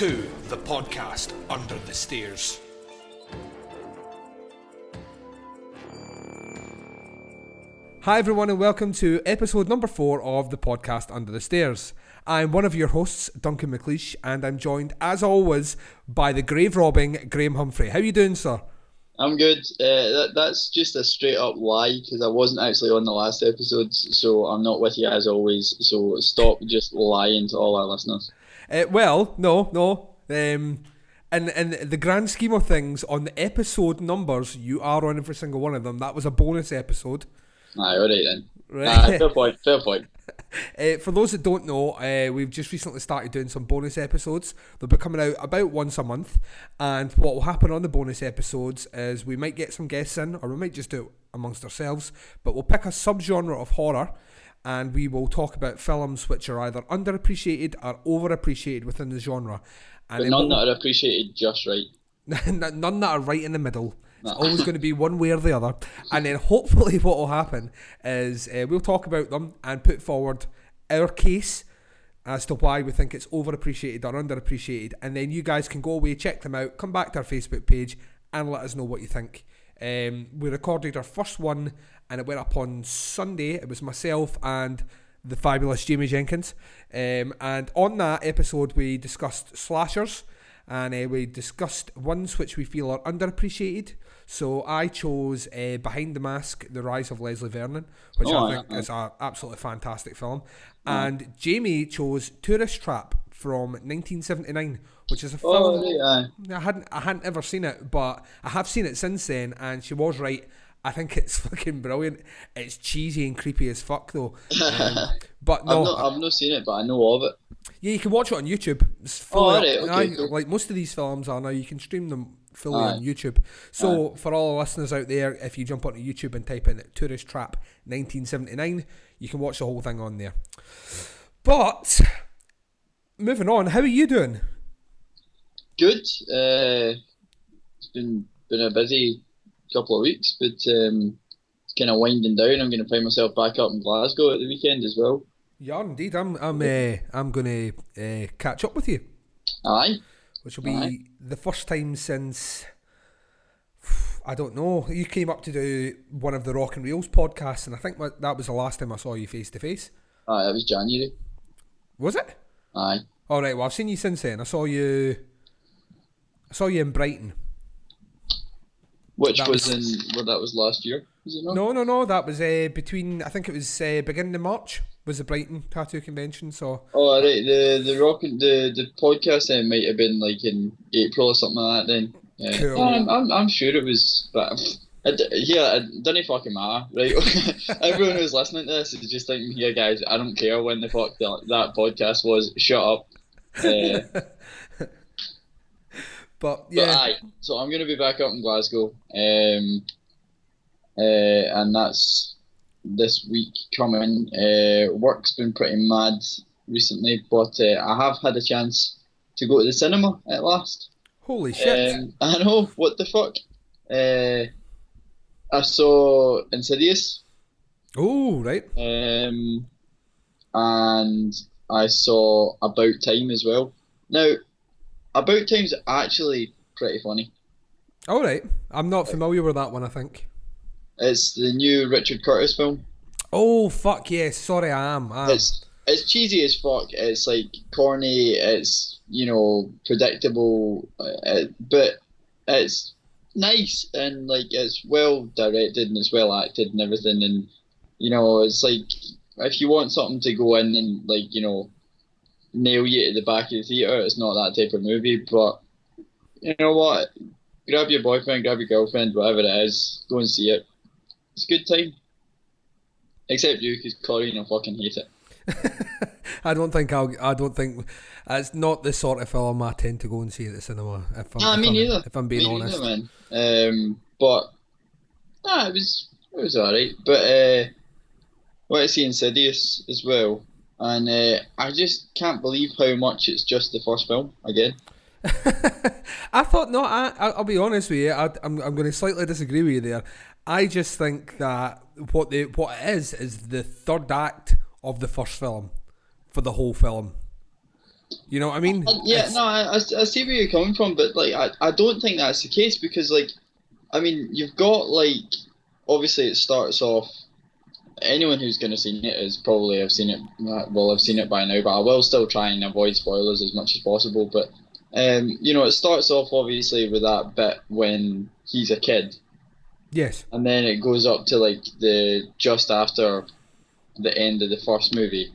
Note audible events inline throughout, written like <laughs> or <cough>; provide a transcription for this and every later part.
Welcome to the podcast Under the Stairs. Hi, everyone, and welcome to episode number four of the podcast Under the Stairs. I'm one of your hosts, Duncan McLeish, and I'm joined, as always, by the grave robbing Graham Humphrey. How are you doing, sir? I'm good. Uh, that, that's just a straight up lie because I wasn't actually on the last episode, so I'm not with you as always. So stop just lying to all our listeners. Uh, well, no, no. Um, in the grand scheme of things, on the episode numbers, you are on every single one of them. That was a bonus episode. Aye, all right then. Right. Aye, fair point. Fair point. Uh, <laughs> for those that don't know, uh, we've just recently started doing some bonus episodes. They'll be coming out about once a month. And what will happen on the bonus episodes is we might get some guests in, or we might just do it amongst ourselves. But we'll pick a subgenre of horror, and we will talk about films which are either underappreciated or overappreciated within the genre. And none we'll- that are appreciated just right. <laughs> None that are right in the middle. It's always going to be one way or the other. <laughs> And then hopefully, what will happen is uh, we'll talk about them and put forward our case as to why we think it's overappreciated or underappreciated. And then you guys can go away, check them out, come back to our Facebook page, and let us know what you think. Um, we recorded our first one and it went up on Sunday. It was myself and the fabulous Jamie Jenkins. Um, and on that episode, we discussed slashers and uh, we discussed ones which we feel are underappreciated. So I chose uh, Behind the Mask: The Rise of Leslie Vernon, which Oh, I think is an absolutely fantastic film, and Jamie chose Tourist Trap from 1979, which is a film Oh, aye. I hadn't I hadn't ever seen it, but I have seen it since then, and she was right. I think it's fucking brilliant. It's cheesy and creepy as fuck though. <laughs> Um, but no, I've, not, I've not seen it, but I know of it. yeah, you can watch it on YouTube. It's fully alright, up- okay, cool. Like most of these films are now, you can stream them fully Aye. on YouTube. So for all the listeners out there, if you jump onto YouTube and type in Tourist Trap 1979, you can watch the whole thing on there. But moving on, how are you doing? Good. Uh, it's been been a busy couple of weeks, but um, it's kind of winding down. I'm going to find myself back up in Glasgow at the weekend as well. Yeah, indeed. I'm I'm uh, I'm gonna uh, catch up with you. Aye. which will be Aye. the first time since I don't know. You came up to do one of the Rock and Reels podcasts, and I think that that was the last time I saw you face to face. Aye, that was January. Was it? Aye. All right. Well, I've seen you since then. I saw you. I saw you in Brighton. Which That was, in well, that was last year, was it not? No, no, no. That was uh, between. I think it was uh, beginning of March. Was the Brighton tattoo convention? So Oh, right. The the rock the the podcast then might have been like in April or something like that. Then. Yeah. Cool. I'm, I'm I'm sure it was, but yeah, it doesn't fucking matter, right? <laughs> Everyone who's listening to this is just thinking, yeah, guys, I don't care when the fuck that, that podcast was. Shut up. <laughs> Uh, but But yeah, aye, so I'm going to be back up in Glasgow, um, uh, and that's this week coming. Uh, work's been pretty mad recently, but uh, I have had a chance to go to the cinema at last. holy shit! Um, <laughs> I know what the fuck. Uh, I saw Insidious, oh right. um, and I saw About Time as well. Now, About Time's actually pretty funny. All right. I'm not familiar with that one. I think. It's the new Richard Curtis film. Oh fuck yes! Sorry, I am. I am. It's it's cheesy as fuck. It's like corny. It's you know predictable, uh, but it's nice and like it's well directed and it's well acted and everything. And you know it's like if you want something to go in and like you know nail you to the back of the theater, it's not that type of movie. But you know what? Grab your boyfriend, grab your girlfriend, whatever it is, go and see it. It's a good time. Except you, because Corey will fucking hate it. <laughs> I don't think I'll. I don't think it's not the sort of film I tend to go and see at the cinema. If I'm, Nah, if me I'm. If I'm being Me honest. neither. Um, but nah, it was it was alright. But uh, went to see Insidious as well, and uh, I just can't believe how much it's just the first film again. <laughs> I thought no. I, I I'll be honest with you. I, I'm I'm going to slightly disagree with you there. I just think that what the what it is is the third act of the first film for the whole film. You know what I mean? Uh, yeah, It's- no, I, I, I see where you're coming from, but like, I, I don't think that's the case because, like, I mean, you've got like, obviously, it starts off. Anyone who's going to seen it is probably have seen it. uh, Well, I've seen it by now, but I will still try and avoid spoilers as much as possible. But um, you know, it starts off obviously with that bit when he's a kid, Yes. and then it goes up to like the just after the end of the first movie,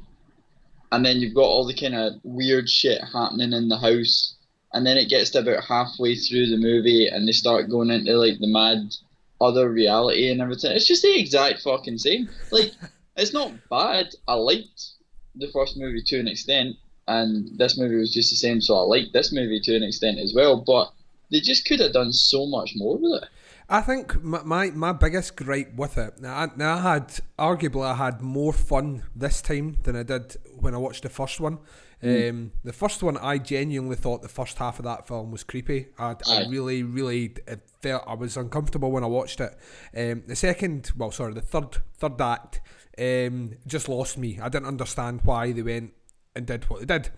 and then you've got all the kind of weird shit happening in the house, and then it gets to about halfway through the movie, and they start going into like the mad other reality and everything. It's just the exact fucking same. Like, <laughs> it's not bad. I liked the first movie to an extent, and this movie was just the same, so I liked this movie to an extent as well. But they just could have done so much more with it. I think my, my, my biggest gripe with it now I, now I had arguably I had more fun this time than I did when I watched the first one. Um, the first one I genuinely thought the first half of that film was creepy. I, I really really felt I was uncomfortable when I watched it. Um, the second, well, sorry, the third third act um, just lost me. I didn't understand why they went and did what they did.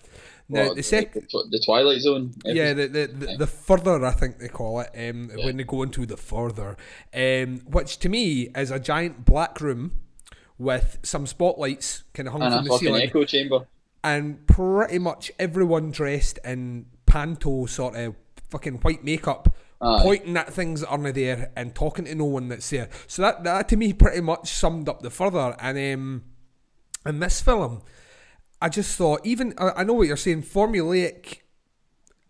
Now What, the second. the, Twilight Zone. Yeah, the the, the, the further I think they call it um, when they go into the further, um, which to me is a giant black room with some spotlights kind of hung and a from the fucking ceiling, echo chamber. And pretty much everyone dressed in panto sort of fucking white makeup. Aye. Pointing at things that aren't there and talking to no one that's there. So that, that to me pretty much summed up the further. And um, in this film, I just thought, even I I know what you're saying, formulaic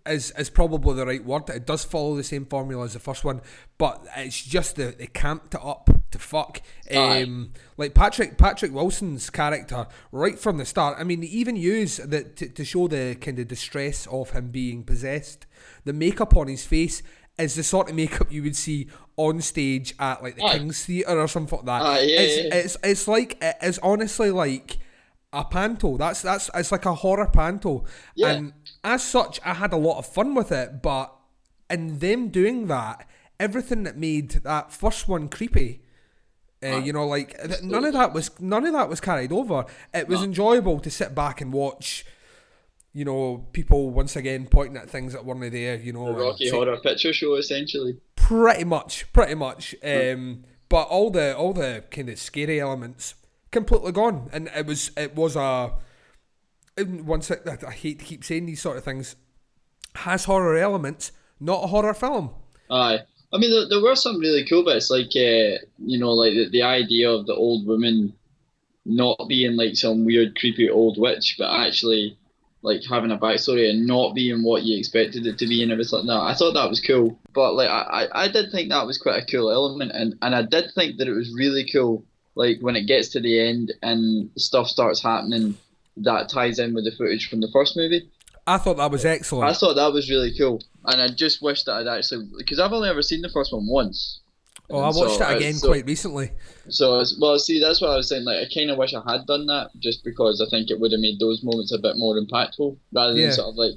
is is probably the right word. It does follow the same formula as the first one, but it's just the they camped it up to fuck. Um, like Patrick Patrick Wilson's character right from the start. I mean, they even use that to, to show the kind of distress of him being possessed. The makeup on his face is the sort of makeup you would see on stage at like the Aye. King's Theatre or something like that. Aye, yeah, it's, yeah. it's it's like it is honestly like a panto. That's that's it's like a horror panto. Yeah. And as such, I had a lot of fun with it. But in them doing that, everything that made that first one creepy. Uh, you know, like th- none of that was none of that was carried over. It was enjoyable to sit back and watch. You know, people once again pointing at things that weren't there. You know, The Rocky Horror Picture Show, essentially. pretty much, pretty much. Um, but all the all the kind of scary elements completely gone, and it was it was a. Once it, I hate to keep saying these sort of things, has horror elements, not a horror film. Aye. I mean, there, there were some really cool bits, like, uh, you know, like the, the idea of the old woman not being like some weird, creepy old witch, but actually like having a backstory and not being what you expected it to be and everything like that. I thought that was cool. But like I, I, I did think that was quite a cool element and, and I did think that it was really cool like when it gets to the end and stuff starts happening that ties in with the footage from the first movie. I thought that was excellent. I thought that was really cool. And I just wish that I'd actually because I've only ever seen the first one once. Oh, I watched so, it uh, again so- quite recently. So, well, see, that's what I was saying. Like, I kind of wish I had done that, just because I think it would have made those moments a bit more impactful, rather than Yeah. sort of like,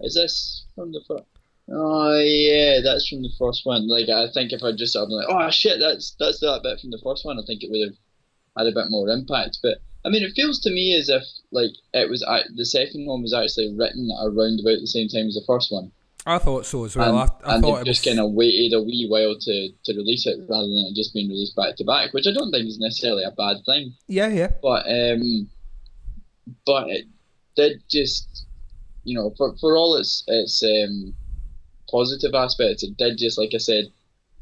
is this from the first? Oh yeah, that's from the first one. Like, I think if I just of like, oh shit, that's that's that bit from the first one, I think it would have had a bit more impact. But I mean, it feels to me as if like it was the second one was actually written around about the same time as the first one I thought so as well. and, I, I and thought it just was. kind of waited a wee while to, to release it rather than it just being released back to back, which I don't think is necessarily a bad thing. Yeah, yeah. But um, but it did just, you know, for, for all its its um, positive aspects, it did just like I said,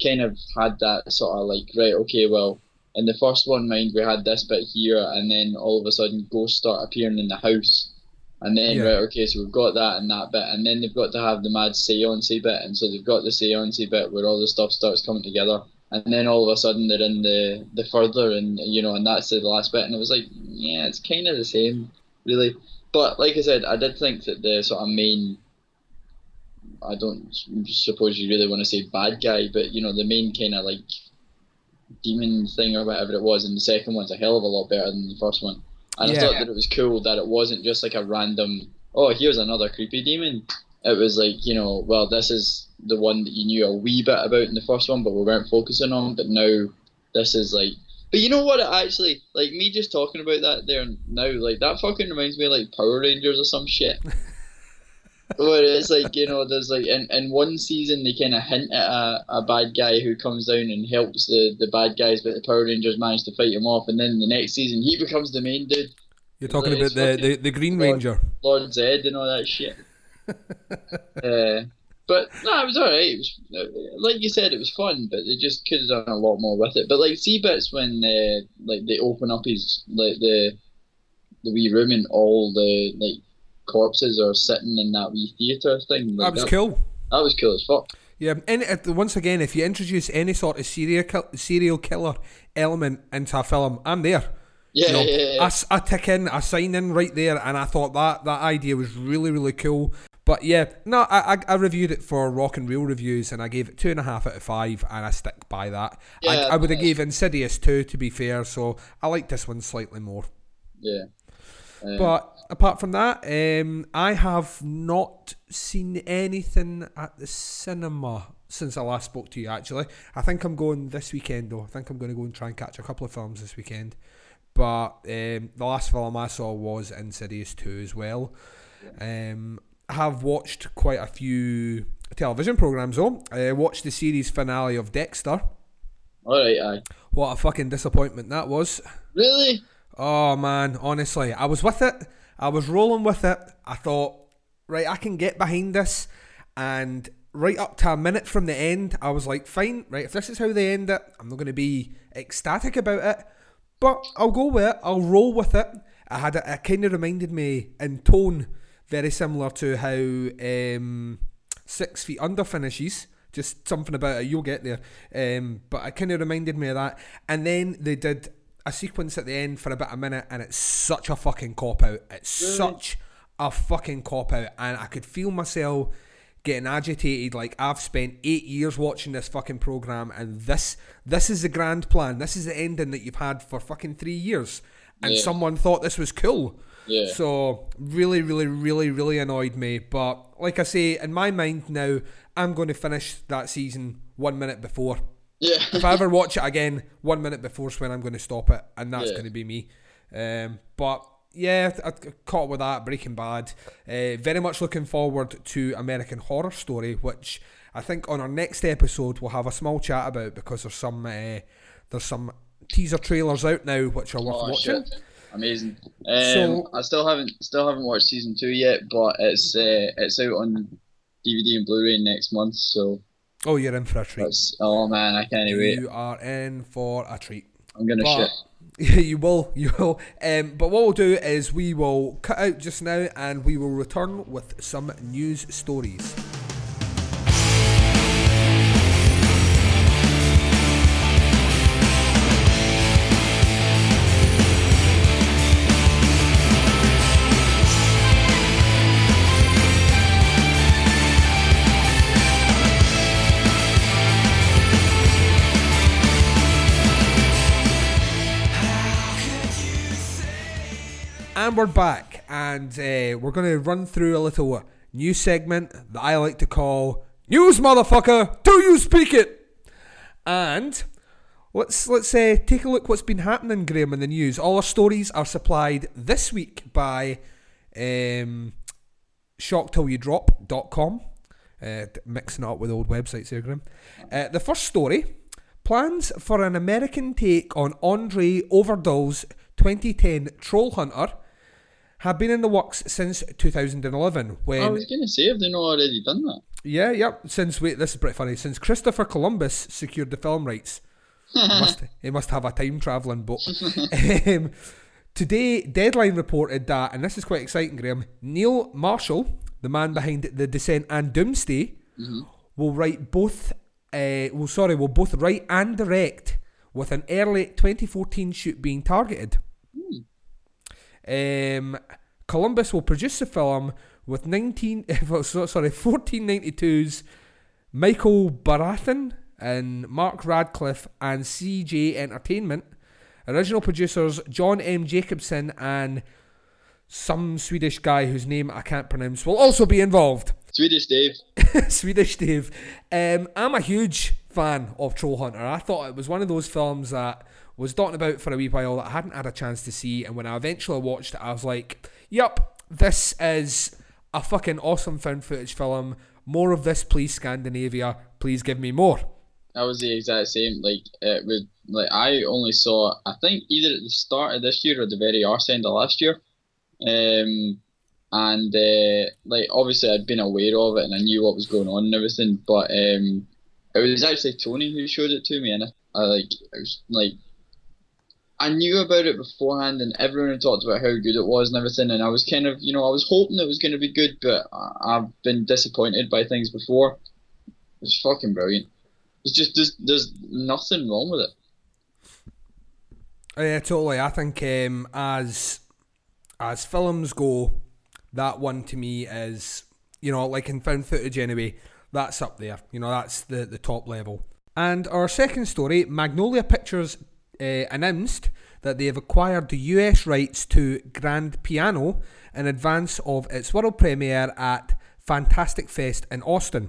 kind of had that sort of like right, okay, well, in the first one, mind we had this bit here, and then all of a sudden ghosts start appearing in the house. And then, Yeah. right, okay, so we've got that and that bit, and then they've got to have the mad seance bit, and so they've got the seance bit where all the stuff starts coming together, and then all of a sudden they're in the the further, and you know, and that's the last bit, and it was like, yeah, it's kind of the same, really. But like I said, I did think that the sort of main, I don't suppose you really want to say bad guy, but you know, the main kind of like demon thing or whatever it was and the second one's a hell of a lot better than the first one. And Yeah. I thought that it was cool that it wasn't just like a random, oh, here's another creepy demon. It was like, you know, well, this is the one that you knew a wee bit about in the first one, but we weren't focusing on. But now this is like, but you know what? It actually, like me just talking about that there now, like that fucking reminds me of like Power Rangers or some shit. <laughs> Where it's like you know, there's like in, in one season they kind of hint at a, a bad guy who comes down and helps the, the bad guys, but the Power Rangers manage to fight him off, and then the next season he becomes the main dude, You're talking It's about the, the, the Green Lord- Ranger. Lord Zed and all that shit. <laughs> uh, but no, it was alright. It was uh, like you said, it was fun, but they just could have done a lot more with it. But like, see bits when uh, like they open up his like the the wee room and all the like corpses are sitting in that wee theatre thing. Like, That was cool. That was cool as fuck. Yeah, and once again, if you introduce any sort of serial kill, serial killer element into a film, I'm there. Yeah, You know, yeah, yeah. I, I tick in, I sign in right there, and I thought that that idea was really, really cool. But yeah, no, I, I, I reviewed it for Rock and Real reviews, and I gave it two and a half out of five, and I stick by that. I, Yeah, I would have gave Insidious two, to be fair, so I like this one slightly more. yeah. Um, But apart from that, um, I have not seen anything at the cinema since I last spoke to you. Actually, I think I'm going this weekend though. I think I'm going to go and try and catch a couple of films this weekend. But um, the last film I saw was Insidious two as well. Um, I have watched quite a few television programs though. I watched the series finale of Dexter. all right, aye. What a fucking disappointment that was. Really? Oh man, honestly, I was with it. I was rolling with it. I thought, right, I can get behind this. And right up to a minute from the end, I was like, fine, right, if this is how they end it, I'm not going to be ecstatic about it. But I'll go with it. I'll roll with it. I had it, it kind of reminded me in tone, very similar to how um, Six Feet Under finishes. Just something about it, you'll get there. Um, but it kind of reminded me of that. And then they did a sequence at the end for about a minute, and it's such a fucking cop out. It's Really? such a fucking cop out, and I could feel myself getting agitated. Like I've spent eight years watching this fucking program, and this this is the grand plan. This is the ending that you've had for fucking three years, and Yeah. someone thought this was cool. Yeah. So really, really, really, really annoyed me. But like I say, in my mind now, I'm going to finish that season one minute before. Yeah. If I ever watch it again, one minute before is when I'm going to stop it, and that's Yeah. going to be me. Um, but yeah, I I caught with that Breaking Bad. Uh, very much looking forward to American Horror Story, which I think on our next episode we'll have a small chat about because there's some uh, there's some teaser trailers out now which are worth Oh, watching. shit. Amazing. Um, So- I still haven't still haven't watched season two yet, but it's uh, it's out on DVD and Blu-ray next month. So Oh, you're in for a treat. that's oh man, I can't wait. You are in for a treat. I'm gonna But shit. <laughs> you will, you will. Um, but what we'll do is we will cut out just now, and we will return with some news stories. We're back, and uh, we're going to run through a little new segment that I like to call "News, motherfucker. Do you speak it?" And let's let's uh, take a look what's been happening, Graham, in the news. All our stories are supplied this week by um, shocktillyoudrop.com. Uh, mixing it up with old websites here, Graham. Uh, the first story plans for an American take on André Øvredal's 2010 Troll Hunter have been in the works since 2011 when I was gonna say, have they not already done that? yeah yep since wait this is pretty funny since Christopher Columbus secured the film rights. He <laughs> must he must have a time traveling boat <laughs> um, today Deadline reported that and this is quite exciting Graham Neil Marshall the man behind The Descent and Doomsday will write both uh, well sorry will both write and direct with an early 2014 shoot being targeted um, Columbus will produce the film with 19 <laughs> well, so- sorry 1492's Michael Barnathan and Mark Radcliffe and CJ Entertainment. Original producers John M. Jacobson and some Swedish guy whose name I can't pronounce will also be involved. Swedish Dave. <laughs> Swedish Dave. Um, I'm a huge fan of Troll Hunter. I thought it was one of those films that was dotting about for a wee while that I hadn't had a chance to see, and when I eventually watched it, I was like, "Yep, this is a fucking awesome found footage film. More of this, please, Scandinavia. Please give me more. I was the exact same. Like it was like I only saw I think either at the start of this year or the very arse end of last year. Um and uh, like obviously I'd been aware of it and I knew what was going on and everything, but um it was actually Tony who showed it to me and I, I like it was like I knew about it beforehand and everyone had talked about how good it was and everything and I was kind of you know I was hoping it was going to be good but I, I've been disappointed by things before. It's fucking brilliant. It's just there's, there's nothing wrong with it. Yeah, totally. I think um, as as films go, that one to me is you know like in found footage anyway. That's up there. You know that's the the top level. And our second story, Magnolia Pictures uh, announced that they have acquired the US rights to Grand Piano in advance of its world premiere at Fantastic Fest in Austin.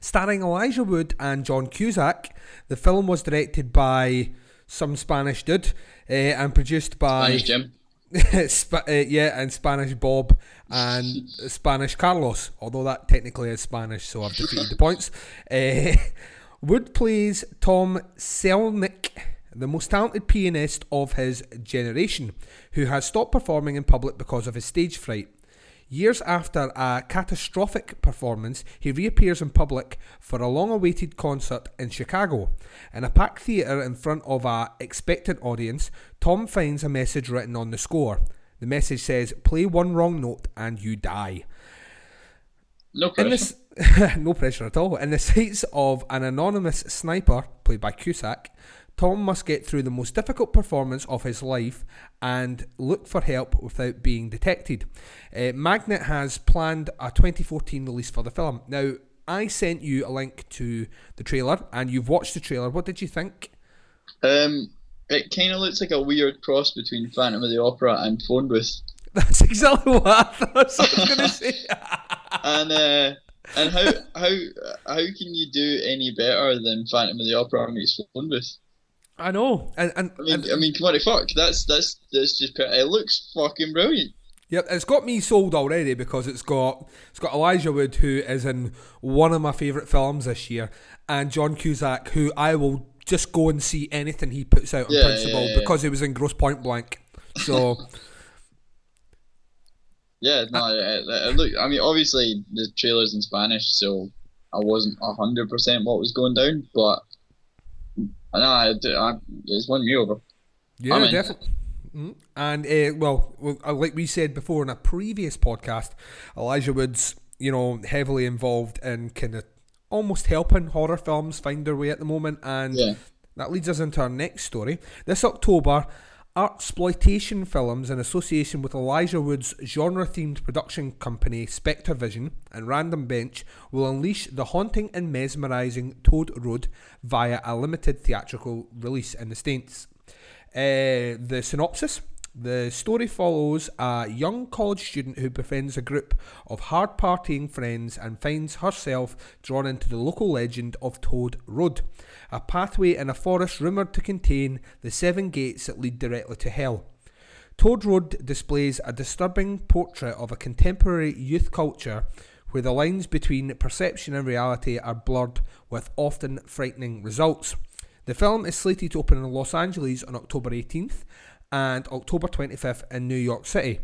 Starring Elijah Wood and John Cusack, the film was directed by some Spanish dude uh, and produced by Spanish Jim. <laughs> Sp- uh, yeah, and Spanish Bob and <laughs> Spanish Carlos, although that technically is Spanish, so I've defeated the points. Uh, <laughs> Wood plays Tom Selznick, the most talented pianist of his generation, who has stopped performing in public because of his stage fright. Years after a catastrophic performance, he reappears in public for a long awaited concert in Chicago. In a packed theatre in front of a expectant audience, Tom finds a message written on the score. The message says, Play one wrong note and you die. No pressure. this, <laughs> no pressure at all. In the sights of an anonymous sniper, played by Cusack, Tom must get through the most difficult performance of his life and look for help without being detected. Uh, Magnet has planned a 2014 release for the film. Now, I sent you a link to the trailer, and you've watched the trailer. What did you think? Um, it kind of looks like a weird cross between Phantom of the Opera and Phone Booth. <laughs> That's exactly what I thought I was going <laughs> to say. And uh, and how how how can you do any better than Phantom of the Opera meets Phone Booth? I know, and and, I mean, and I mean, come on, fuck. That's that's that's just it looks fucking brilliant. Yep, it's got me sold already because it's got it's got Elijah Wood who is in one of my favourite films this year, and John Cusack who I will just go and see anything he puts out on Yeah, principle yeah, yeah. because he was in Grosse Pointe Blank. So <laughs> Yeah, no, uh, it, it look. I mean, obviously the trailer's in Spanish, so I wasn't hundred percent what was going down, but I know I, I, it's won me over. yeah, in. definitely. Mm. And uh, well, well, uh, like we said before in a previous podcast, Elijah Wood's you know heavily involved in kind of almost helping horror films find their way at the moment, and Yeah. That leads us into our next story. This October, Artsploitation Films, in association with Elijah Wood's genre themed production company Spectre Vision and Random Bench, will unleash the haunting and mesmerising Toad Road via a limited theatrical release in the States. Uh, the synopsis the story follows a young college student who befriends a group of hard partying friends and finds herself drawn into the local legend of Toad Road, a pathway in a forest rumoured to contain the seven gates that lead directly to hell. Toad Road displays a disturbing portrait of a contemporary youth culture where the lines between perception and reality are blurred with often frightening results. The film is slated to open in Los Angeles on October 18th and October 25th in New York City.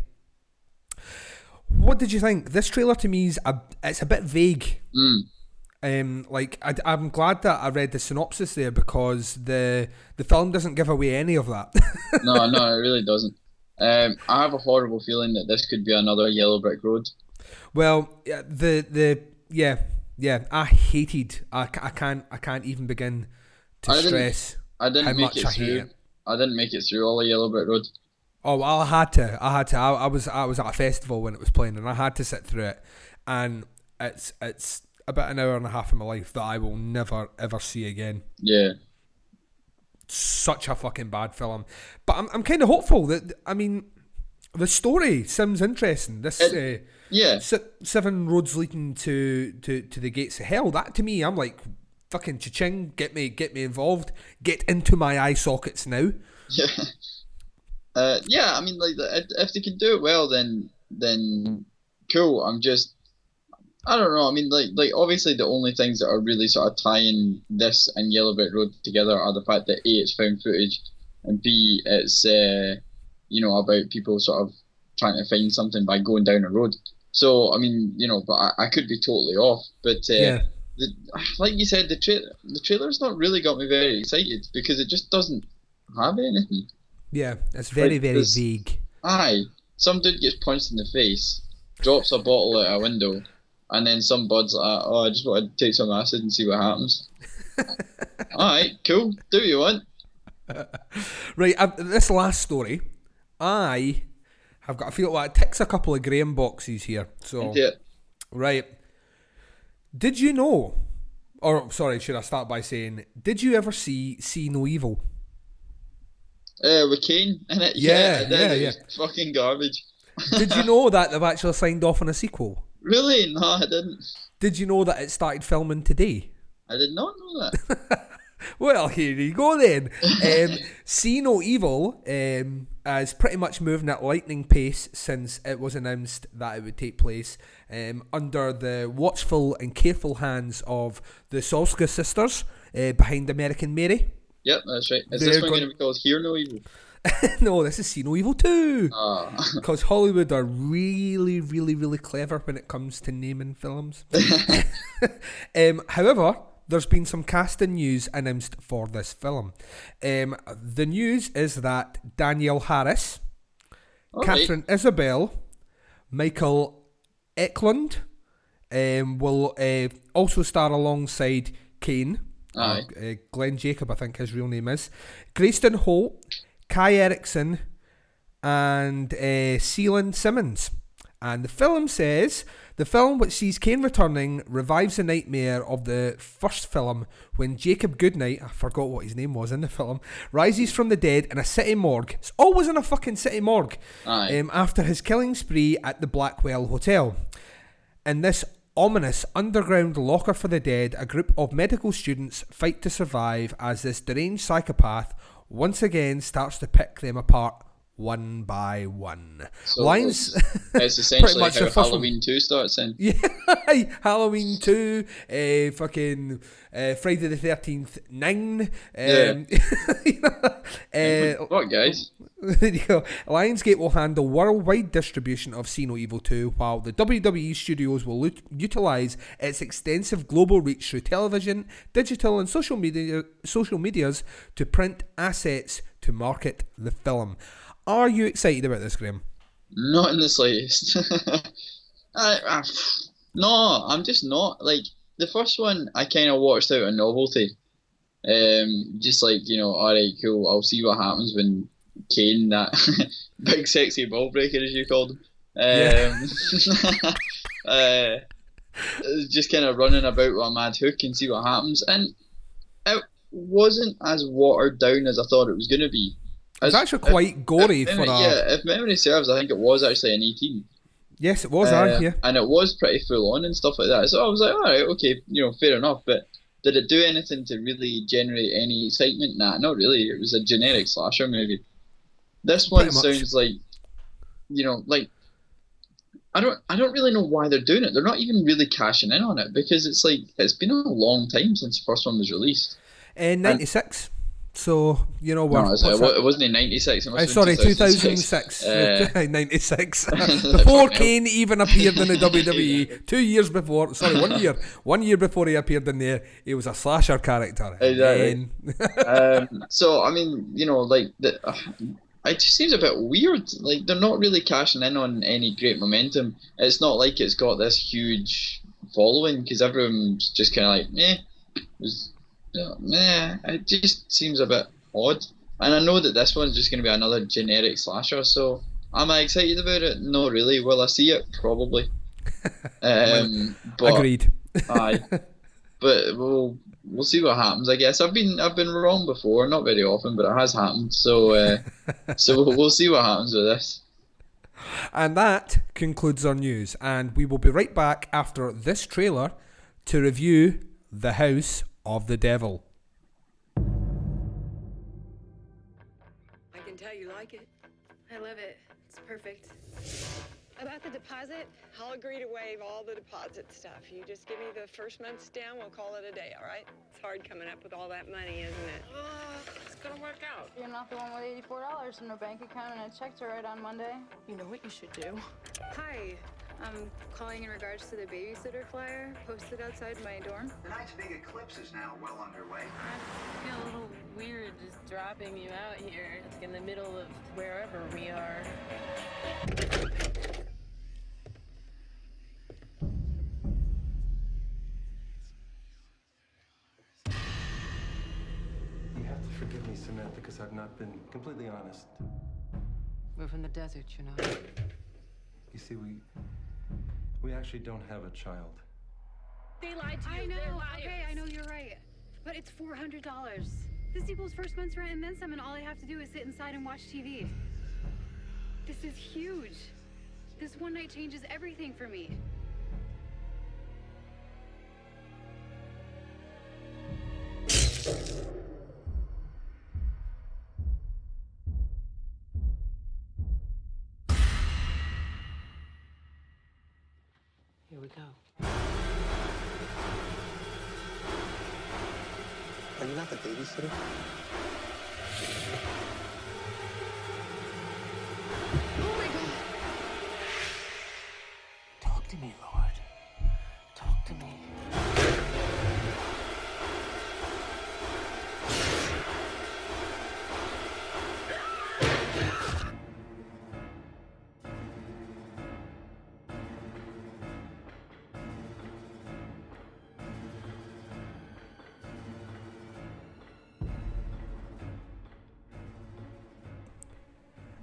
What did you think? This trailer to me is a, it's a bit vague. Mm. Um, like I, am glad that I read the synopsis there because the the film doesn't give away any of that. <laughs> No, no, it really doesn't. Um, I have a horrible feeling that this could be another Yellow Brick Road. well, yeah, the the yeah yeah I hated I, I can't I can't even begin to I stress I didn't how make much it I hate through. it. I didn't make it through all of Yellow Brick Road. Oh, well, I had to. I had to. I, I was I was at a festival when it was playing, and I had to sit through it. And it's it's about an hour and a half of my life that I will never ever see again. Yeah, Such a fucking bad film. But I'm I'm kind of hopeful that I mean, the story seems interesting. This uh, yeah, seven roads leading to, to to the gates of hell. That to me, I'm like fucking cha-ching. Get me get me involved. Get into my eye sockets now. yeah. <laughs> Uh, yeah, I mean, like if, if they can do it well, then then cool. I'm just, I don't know. I mean, like, like obviously the only things that are really sort of tying this and Yellow Brick Road together are the fact that a it's found footage, and b it's uh, you know about people sort of trying to find something by going down a road. So I mean, you know, but I, I could be totally off. But uh, Yeah. the, like you said, the tra- the trailer's not really got me very excited because it just doesn't have anything. Yeah, it's very, Like, very vague. Aye, some dude gets punched in the face, drops a bottle out a window, and then some bud's like, "Oh, I just want to take some acid and see what happens." <laughs> All right, cool. Do what you want. <laughs> Right, uh, this last story, I have got a feel like it ticks a couple of Graham boxes here. So, Yeah. right, did you know? Or sorry, should I start by saying, did you ever see See No Evil? Uh, with Kane in it. Yeah, I did. yeah, Fucking garbage. Did you <laughs> know that they've actually signed off on a sequel? Really? No, I didn't. Did you know that it started filming today? I did not know that. <laughs> Well, here you go then. Um, <laughs> See No Evil um, is pretty much moving at lightning pace since it was announced that it would take place um, under the watchful and careful hands of the Soska sisters uh, behind American Mary. yep, that's right. Is They're this one going to be called Hear No Evil? <laughs> no, this is See No Evil 2. Ah, Because Hollywood are really, really, really clever when it comes to naming films. <laughs> <laughs> um, however, there's been some casting news announced for this film. Um, the news is that Danielle Harris, all right. Katharine Isabelle, Michael Eklund um, will uh, also star alongside Kane. Aye. Uh, uh, Glenn Jacob, I think his real name is. Greyston Holt, Kai Erickson, and uh, Chelan Simmons. And the film says the film, which sees Kane returning, revives the nightmare of the first film when Jacob Goodnight, I forgot what his name was in the film, rises from the dead in a city morgue. It's always in a fucking city morgue. Um, after his killing spree at the Blackwell Hotel. In this ominous underground locker for the dead, a group of medical students fight to survive as this deranged psychopath once again starts to pick them apart one by one. So Lines. It's <laughs> essentially much how first one. Halloween 2 starts in. <laughs> Yeah, <laughs> Halloween 2, uh, fucking uh, Friday the 13th 9. Um, you know, uh, what, guys? there you go. Lionsgate will handle worldwide distribution of See No Evil 2, while the WWE studios will ut- utilize its extensive global reach through television, digital, and social media social medias to print assets to market the film. Are you excited about this, Graham? Not in the slightest. <laughs> I, I, no, I'm just not. Like, the first one, I kind of watched out of novelty. Um, just like, you know, alright, cool, I'll see what happens when Kane, that <laughs> big sexy ball breaker, as you called him, um, <laughs> uh, just kind of running about with a mad hook and see what happens. And it wasn't as watered down as I thought it was going to be. It's actually quite gory if for memory, a. yeah, if memory serves, I think it was actually an 18. Yes, it was, Uh, yeah. And it was pretty full on and stuff like that. So I was like, all right, okay, you know, fair enough. But did it do anything to really generate any excitement? Nah, not really. It was a generic slasher movie. This one sounds like, you know, like I don't, I don't really know why they're doing it. They're not even really cashing in on it because it's like it's been a long time since the first one was released. In 96. So, you know, we're. No, it, that? it wasn't in '96. It Uh, sorry, 2006. 2006. Uh, <laughs> 96. Fucking <laughs> before. Kane even appeared in the WWE. <laughs> Two years before, sorry, one year. One year before he appeared in there, he was a slasher character. Exactly. Um, so I mean, you know, like the, uh, it just seems a bit weird. Like they're not really cashing in on any great momentum. It's not like it's got this huge following because everyone's just kind of like, meh, it was, yeah, meh. It just seems a bit odd. And I know that this one's just going to be another generic slasher. So am I excited about it? No, really. Will I see it? Probably. <laughs> Um, but, Agreed. Aye, but we'll we'll see what happens. I guess I've been I've been wrong before, not very often, but it has happened. So uh, so <laughs> we'll see what happens with this. And that concludes our news. And we will be right back after this trailer to review The House of the Devil. I can tell you like it. I love it. It's perfect. About the deposit, I'll agree to waive all the deposit stuff. You just give me the first month's down, we'll call it a day, all right? It's hard coming up with all that money, isn't it? Uh, it's gonna work out. You're not the one with $84 in a bank account and a check to write on Monday. You know what you should do? Hi, I'm calling in regards to the babysitter flyer posted outside my dorm. Tonight's big eclipse is now well underway. I feel a little weird just dropping you out here like in the middle of wherever we are. You have to forgive me, Samantha, because I've not been completely honest. We're from the desert, you know. You see, we we actually don't have a child. They lied to you. I know, They're okay, I know you're right. But it's $400. This equals first month's rent and then some, and all I have to do is sit inside and watch TV. This is huge. This one night changes everything for me. We go. Are you not the babysitter?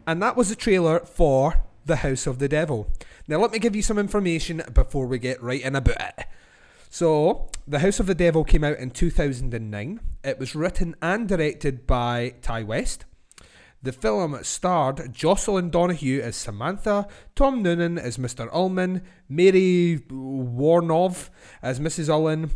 And that was the trailer for The House of the Devil. Now, let me give you some information before we get right in about it. So, The House of the Devil came out in 2009. It was written and directed by Ti West. The film starred Jocelyn Donahue as Samantha, Tom Noonan as Mr. Ullman, Mary Woronov as Mrs. Ullen,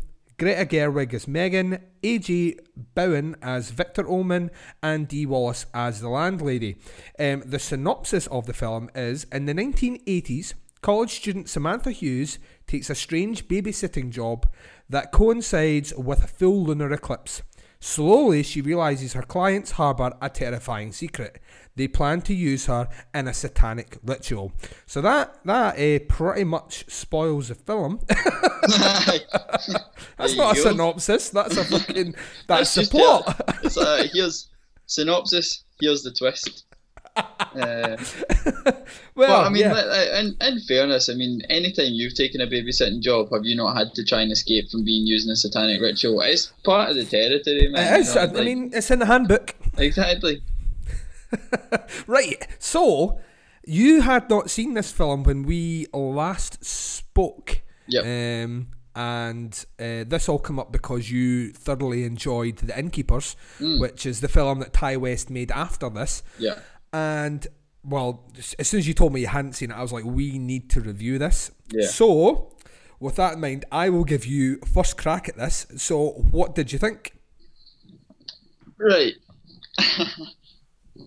Greta Gerwig as Megan, A.J. Bowen as Victor Ullman, and Dee Wallace as the landlady. Um, the synopsis of the film is In the 1980s, college student Samantha Hughes takes a strange babysitting job that coincides with a full lunar eclipse. Slowly, she realizes her clients harbour a terrifying secret. They plan to use her in a satanic ritual. So that that uh, pretty much spoils the film. <laughs> That's not a go. synopsis. That's a fucking. <laughs> That's, the plot. it. <laughs> It's uh, here's synopsis. Here's the twist. Uh, well, I mean, yeah. in, in fairness, I mean, anytime you've taken a babysitting job, have you not had to try and escape from being used in a satanic ritual? It's part of the territory, man. it is. you know, I, I mean, it's in the handbook. exactly. <laughs> Right. So, you had not seen this film when we last spoke. Yep. Um, and uh, this all come up because you thoroughly enjoyed The Innkeepers, Mm. which is the film that Ti West made after this. Yeah. And well, as soon as you told me you hadn't seen it, I was like, we need to review this. Yeah. So, with that in mind, I will give you first crack at this. So, what did you think? Right. <laughs>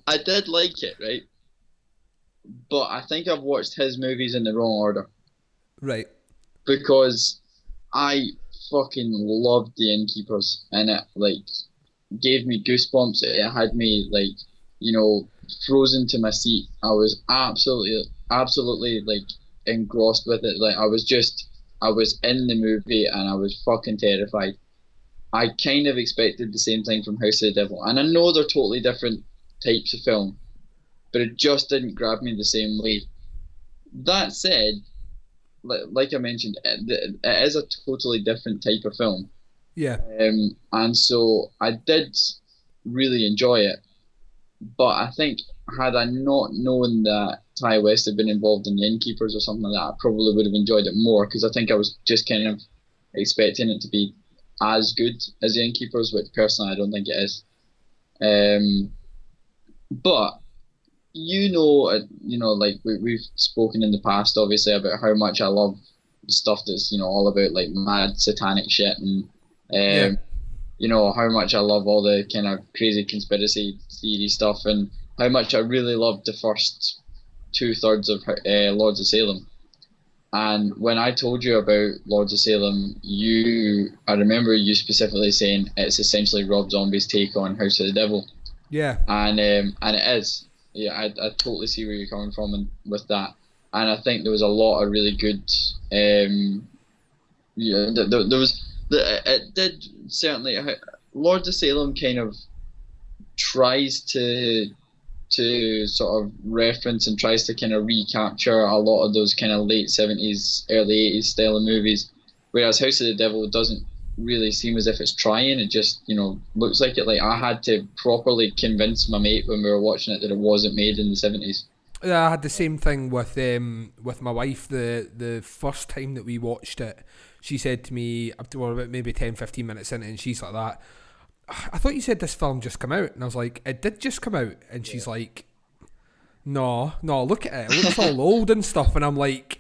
I did like it, right? But I think I've watched his movies in the wrong order Right. because I fucking loved The Innkeepers and it like gave me goosebumps. It had me like, you know, frozen to my seat. I was absolutely, absolutely like engrossed with it. Like I was just, I was in the movie and I was fucking terrified. I kind of expected the same thing from House of the Devil, and I know they're totally different types of film, but it just didn't grab me the same way. That said, like I mentioned, it, is a totally different type of film, Yeah. um, and so I did really enjoy it. But I think had I not known that Ti West had been involved in the Innkeepers or something like that, I probably would have enjoyed it more because I think I was just kind of expecting it to be as good as the Innkeepers, which personally I don't think it is. Um, but you know, uh, you know, like we, we've spoken in the past, obviously, about how much I love stuff that's you know all about like mad satanic shit and um, Yeah. You know how much I love all the kind of crazy conspiracy theory stuff and how much I really loved the first two thirds of uh, Lords of Salem. And when I told you about Lords of Salem, you I remember you specifically saying it's essentially Rob Zombie's take on House of the Devil, Yeah. and um, and it is. Yeah, I, I totally see where you're coming from and, with that. And I think there was a lot of really good. Um, yeah, there, there, there was. The, it did certainly. Lords of Salem kind of tries to to sort of reference and tries to kind of recapture a lot of those kind of late 70s, early 80s style of movies. Whereas House of the Devil doesn't really seem as if it's trying. It just, you know, looks like it. Like I had to properly convince my mate when we were watching it that it wasn't made in the 70s. Yeah, I had the same thing with um with my wife the the first time that we watched it. She said to me after well, about maybe 10, 15 minutes in and she's like that. Ah, I thought you said this film just come out, and I was like, it did just come out, and she's like, no, no, look at it, it looks all old and stuff, and I'm like,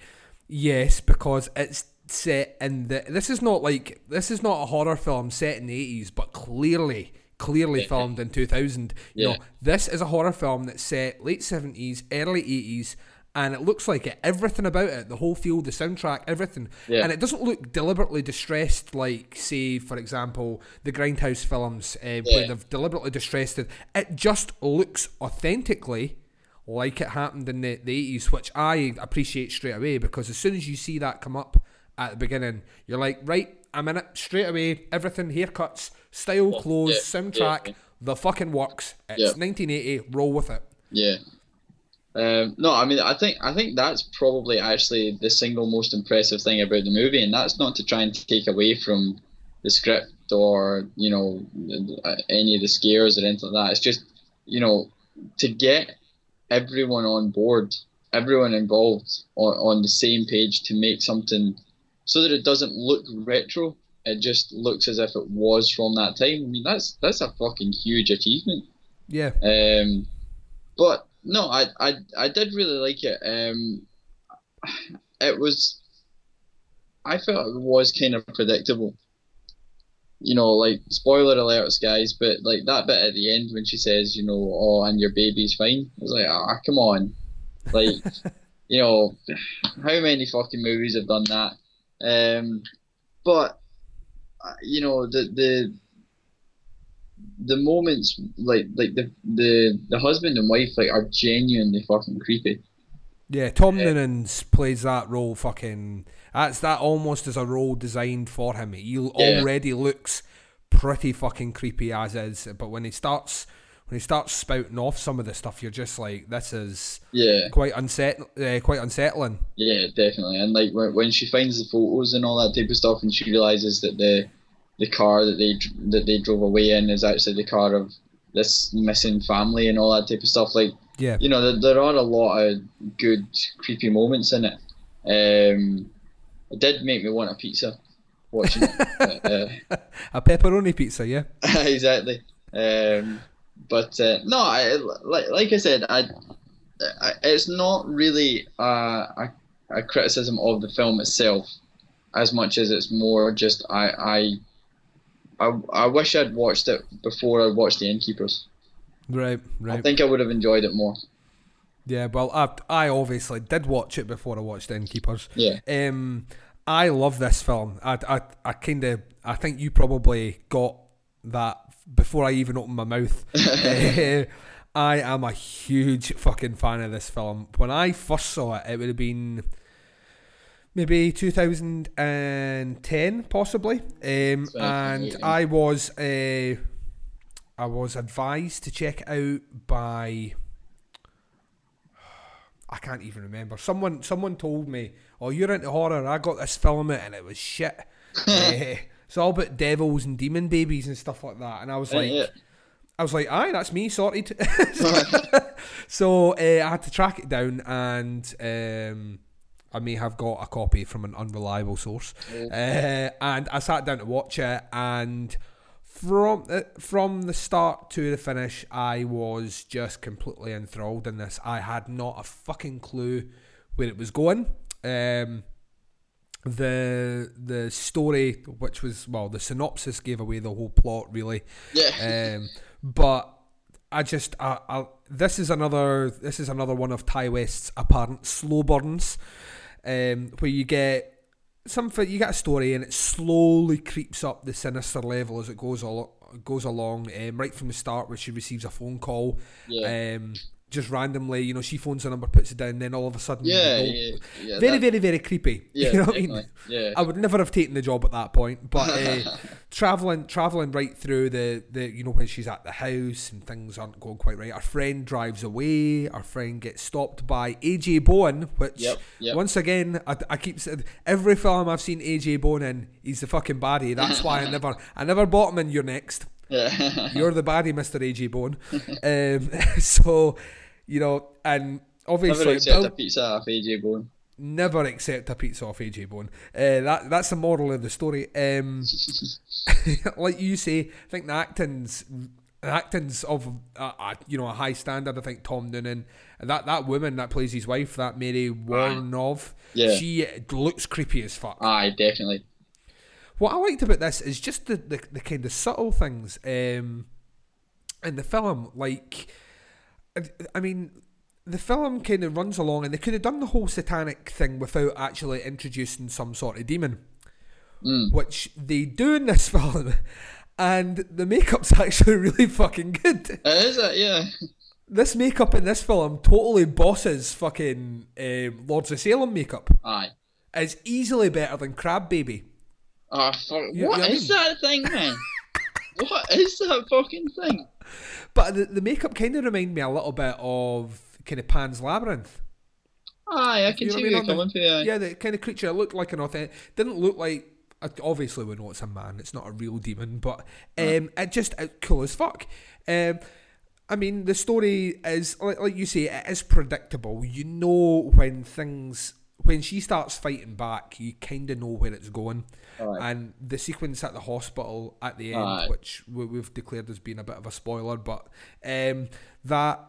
yes, because it's set in the. This is not like this is not a horror film set in the 80s, but clearly. Clearly filmed in 2000. You know, this is a horror film that's set late 70s, early 80s, and it looks like it. Everything about it, the whole feel, the soundtrack, everything. Yeah. And it doesn't look deliberately distressed like, say, for example, the Grindhouse films, uh, where they've deliberately distressed it. It just looks authentically like it happened in the, the 80s, which I appreciate straight away because as soon as you see that come up at the beginning, you're like, right, I'm in it straight away. Everything, haircuts, style, clothes, yeah, soundtrack, yeah. the fucking works. It's Yeah. 1980, roll with it. Yeah. Um, no, I mean, I think I think that's probably actually the single most impressive thing about the movie, and that's not to try and take away from the script or you know any of the scares or anything like that. It's just you know to get everyone on board, everyone involved on, on the same page to make something so that it doesn't look retro. It just looks as if it was from that time. I mean, that's that's a fucking huge achievement. Yeah. Um, but no, I, I I did really like it. Um, it was, I felt it was kind of predictable. You know, like spoiler alerts, guys, but like that bit at the end when she says, you know, oh, and your baby's fine. I was like, ah, come on, like, <laughs> you know, how many fucking movies have done that? Um, but uh, you know, the the the moments like like the the the husband and wife like are genuinely fucking creepy. Yeah, Tom Noonan's plays that role fucking. That's that almost as a role designed for him. He Yeah. already looks pretty fucking creepy as is, but when he starts when he starts spouting off some of the stuff, you're just like, this is Yeah, quite unset, uh, quite unsettling. yeah, definitely. And like when, when she finds the photos and all that type of stuff, and she realizes that the the car that they that they drove away in is actually the car of this missing family and all that type of stuff. Like Yeah, you know, there, there are a lot of good creepy moments in it. Um, it did make me want a pizza watching it. uh, <laughs> a pepperoni pizza. Yeah, <laughs> exactly. Um, but uh, no, I, like like I said, I, I it's not really a, a, a criticism of the film itself, as much as it's more just I I. I, I wish I'd watched it before I watched The Innkeepers. right, right. I think I would have enjoyed it more. Yeah, well, I I obviously did watch it before I watched The Innkeepers. Yeah. Um, I love this film. I I, I kind of I think you probably got that before I even opened my mouth. Eh, <laughs> <laughs> I am a huge fucking fan of this film. When I first saw it, it would have been maybe 2010, possibly. Um, and I was uh, I was advised to check it out by. <sighs> I can't even remember. Someone someone told me, "Oh, you're into horror. I got this film it, and it was shit. Eh, <laughs> it's all about devils and demon babies and stuff like that." And I was like, yeah. I was like, "Aye, that's me sorted." <laughs> so uh, I had to track it down, and um, I may have got a copy from an unreliable source. Uh, and I sat down to watch it, and from the, from the start to the finish, I was just completely enthralled in this. I had not a fucking clue where it was going. Um, the the story, which was well, the synopsis gave away the whole plot, really. Yeah. <laughs> Um, but I just I, I, this is another this is another one of Ti West's apparent slow burns, um, where you get something you get a story and it slowly creeps up the sinister level as it goes al- goes along. Um, right from the start, where she receives a phone call, Yeah. um, just randomly, you know, she phones the number, puts it down, then all of a sudden, Yeah, you know, yeah, yeah, very, that- very, very creepy. <laughs> Yeah, you know what I mean? yeah. I would never have taken the job at that point, but uh, <laughs> traveling, traveling right through the, the, you know, when she's at the house and things aren't going quite right. Our friend drives away. Our friend gets stopped by AJ Bowen, which Yep, yep. once again, I, I keep saying every film I've seen AJ Bowen in, he's the fucking baddie. That's why I <laughs> never, I never bought him in You're Next. Yeah. <laughs> You're the baddie, Mister AJ Bowen. um, <laughs> so, you know, and obviously, Never accept Bill- a pizza off AJ Bowen. never accept a pizza off AJ Bowen. Uh, that that's the moral of the story. Um, <laughs> like you say, I think the acting's the acting's of uh, uh, you know a high standard. I think Tom Noonan, that that woman that plays his wife, that Mary Woronov, Yeah. she looks creepy as fuck. Aye, definitely. What I liked about this is just the, the, the kind of subtle things um, in the film. Like, I- I mean, the film kind of runs along, and they could have done the whole satanic thing without actually introducing some sort of demon, which they do in this <laughs> film. And the makeup's <laughs> actually really fucking good. Uh, is it? Yeah. This makeup in this film totally bosses fucking um, Lords of Salem makeup. Aye. It's easily better than Crab Baby. Oh, fuck. You- what you know is I that thing, man? <laughs> what is that fucking thing? But the, the makeup kind of remind me a little bit of kind of Pan's Labyrinth. Aye, I can You see you're coming. Yeah, the kind of creature looked like an authentic. Didn't look like. Obviously, we know it's a man. It's not a real demon, but um, it just it cool as fuck. Um, I mean, the story is like, like you say, it is predictable. You know when things when she starts fighting back, you kind of know where it's going. Aye. And the sequence at the hospital at the end, Aye. which we- we've declared as being a bit of a spoiler, but um, that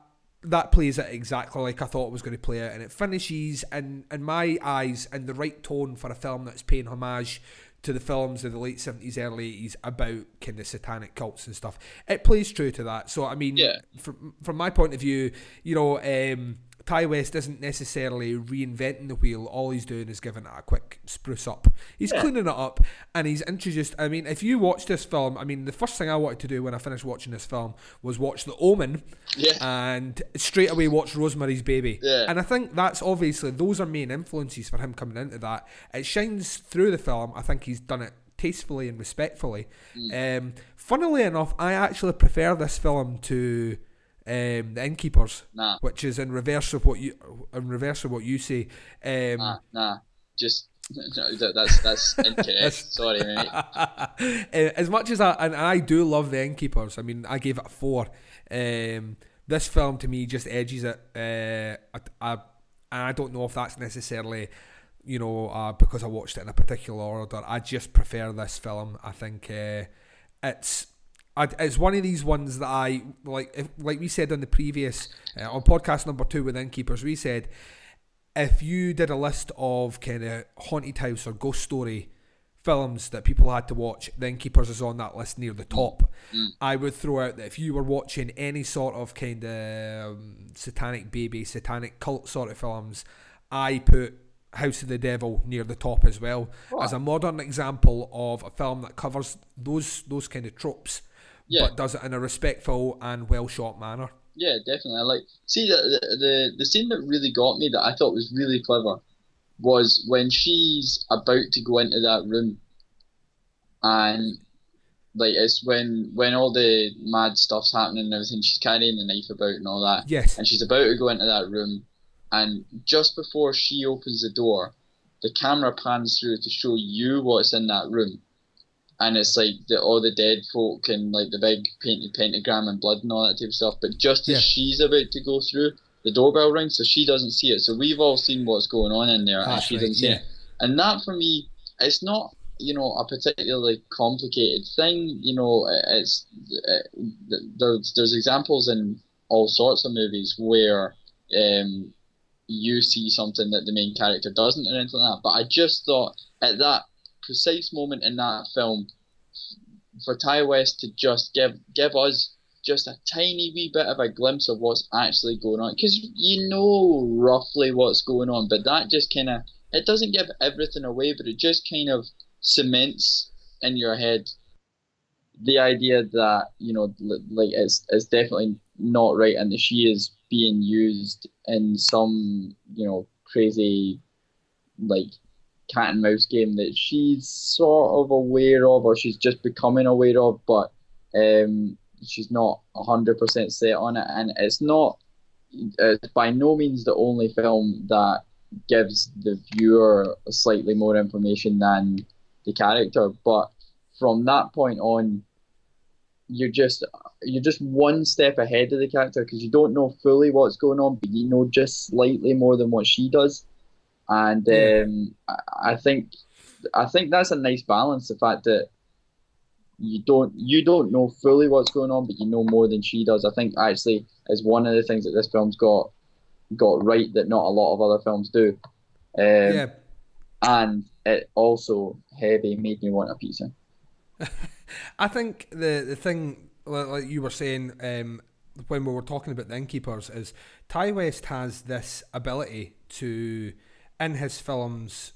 that plays it exactly like I thought it was going to play out, and it finishes in in my eyes in the right tone for a film that's paying homage to the films of the late seventies, early eighties about kind of satanic cults and stuff. It plays true to that. So I mean, Yeah. from from my point of view, you know. Um, Ti West isn't necessarily reinventing the wheel. All he's doing is giving it a quick spruce up. He's Yeah. cleaning it up and he's introduced. I mean, if you watch this film, I mean, the first thing I wanted to do when I finished watching this film was watch The Omen Yeah. and straight away watch Rosemary's Baby. Yeah. And I think that's obviously, those are main influences for him coming into that. It shines through the film. I think he's done it tastefully and respectfully. Mm. Um, funnily enough, I actually prefer this film to um, The Innkeepers, Nah. which is in reverse of what you in reverse of what you say. Um, Nah, nah. Just no, <laughs> that, that's that's incorrect. <laughs> Sorry, mate. <laughs> Uh, as much as I and I do love the Innkeepers, I mean, I gave it a four. Um, this film to me just edges it. Uh, I, I, and I don't know if that's necessarily, you know, uh, because I watched it in a particular order. I just prefer this film. I think uh, it's. I, it's one of these ones that I like. If, like we said on the previous uh, on podcast number two with Innkeepers, we said if you did a list of kind of haunted house or ghost story films that people had to watch, The Innkeepers is on that list near the top. I would throw out that if you were watching any sort of kind of um, satanic baby, satanic cult sort of films, I put House of the Devil near the top as well as a modern example of a film that covers those those kind of tropes, Yeah. but does it in a respectful and well shot manner. Yeah, definitely. I like see the, the the the scene that really got me that I thought was really clever was when she's about to go into that room, and like it's when when all the mad stuff's happening and everything. She's carrying the knife about and all that. Yes. And she's about to go into that room, and just before she opens the door, the camera pans through to show you what's in that room. And it's like the, all the dead folk and like the big painted pentagram and blood and all that type of stuff. But just as Yeah. she's about to go through, the doorbell rings, so she doesn't see it. So we've all seen what's going on in there, and she right, doesn't see yeah. it. And that for me, it's not you know a particularly complicated thing. You know, it's uh, there's there's examples in all sorts of movies where um you see something that the main character doesn't or anything like that. But I just thought at that precise moment in that film, for Ti West to just give give us just a tiny wee bit of a glimpse of what's actually going on. Because you know roughly what's going on, but that just kind of it doesn't give everything away, but it just kind of cements in your head the idea that you know like it's it's definitely not right and that she is being used in some you know crazy like cat and mouse game that she's sort of aware of or she's just becoming aware of but um she's not 100% set on it. And it's not it's by no means the only film that gives the viewer slightly more information than the character. But from that point on you're just you're just one step ahead of the character because you don't know fully what's going on but you know just slightly more than what she does and um, I, I think I think that's a nice balance the fact that you don't you don't know fully what's going on but you know more than she does. I think actually is one of the things that this film's got got right that not a lot of other films do. Um, yeah. and it also heavy made me want a pizza. <laughs> I think the the thing like, like you were saying um, when we were talking about the innkeepers is Ti West has this ability to in his films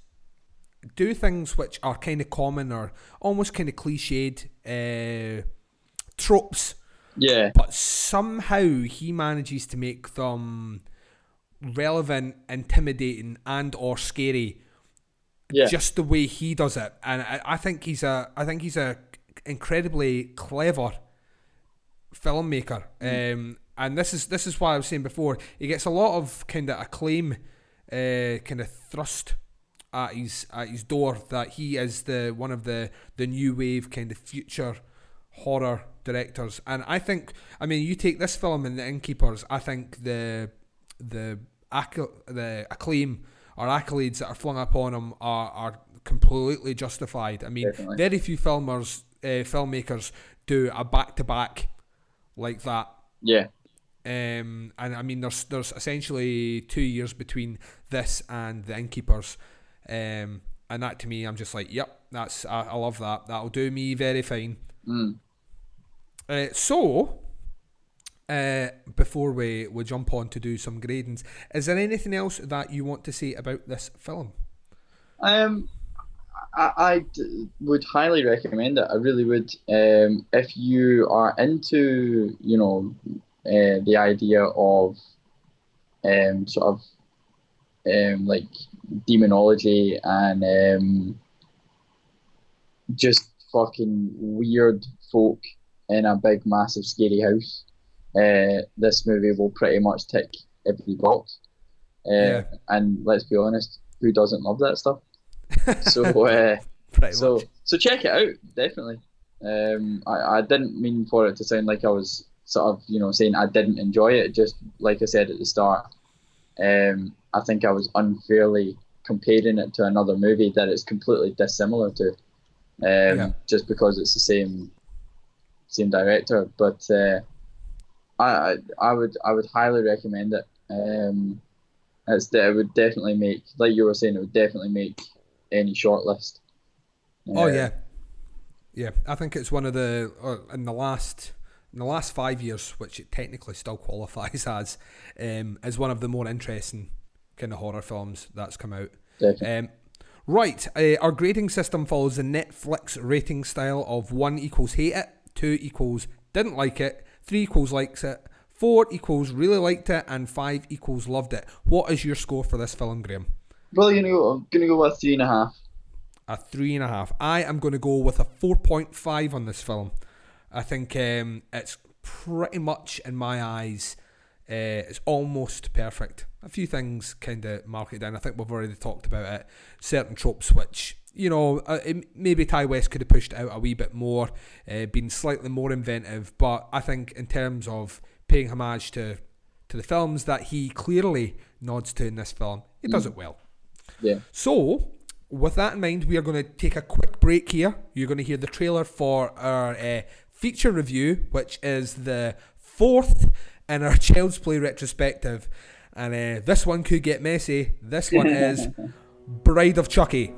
do things which are kind of common or almost kind of cliched uh, tropes yeah but somehow he manages to make them relevant intimidating and or scary yeah. just the way he does it and I, I think he's a I think he's a incredibly clever filmmaker Mm. um, and this is this is why I was saying before he gets a lot of kind of acclaim uh, kind of thrust at his at his door that he is the one of the the new wave kind of future horror directors. And I think I mean you take this film and the innkeepers I think the the acc- the acclaim or accolades that are flung upon him are, are completely justified. I mean Definitely. very few filmers uh, filmmakers do a back to back like that. Yeah um, and I mean, there's there's essentially two years between this and the innkeepers, um, and that to me, I'm just like, yep, that's I, I love that. That'll do me very fine. mm. Uh, so, uh, before we we jump on to do some gradings, is there anything else that you want to say about this film? Um, I, I would highly recommend it. I really would. Um, if you are into, you know, uh, the idea of um, sort of um, like demonology and um, just fucking weird folk in a big, massive, scary house, uh, this movie will pretty much tick every box. Uh, Yeah. And let's be honest, who doesn't love that stuff? <laughs> so uh, Pretty so much. so check it out definitely um I, I didn't mean for it to sound like i was sort of you know saying i didn't enjoy it just like i said at the start um i think i was unfairly comparing it to another movie that it's completely dissimilar to um Yeah. just because it's the same same director but uh I, I would i would highly recommend it um it's it would definitely make like you were saying it would definitely make any shortlist Oh Uh, yeah, yeah. I think it's one of the uh, in the last in the last five years, which it technically still <laughs> qualifies as, um, is one of the more interesting kind of horror films that's come out. Um, right, uh, our grading system follows the Netflix rating style of one equals hate it, two equals didn't like it, three equals likes it, four equals really liked it, and five equals loved it. What is your score for this film, Graham? Probably gonna go. I'm gonna go with three and a half. a three and a half. I am going to go with a 4.5 on this film. I think um, it's pretty much, in my eyes, uh, it's almost perfect. A few things kind of mark it down. I think we've already talked about it. Certain tropes which, you know, uh, it- maybe Ti West could have pushed out a wee bit more, uh, been slightly more inventive. But I think in terms of paying homage to, to the films that he clearly nods to in this film, he does it well. Yeah. So, with that in mind, we are going to take a quick break here. You're going to hear the trailer for our uh, feature review, which is the fourth in our <laughs> Child's Play retrospective. And uh, this one could get messy. This one is <laughs> Bride of Chucky.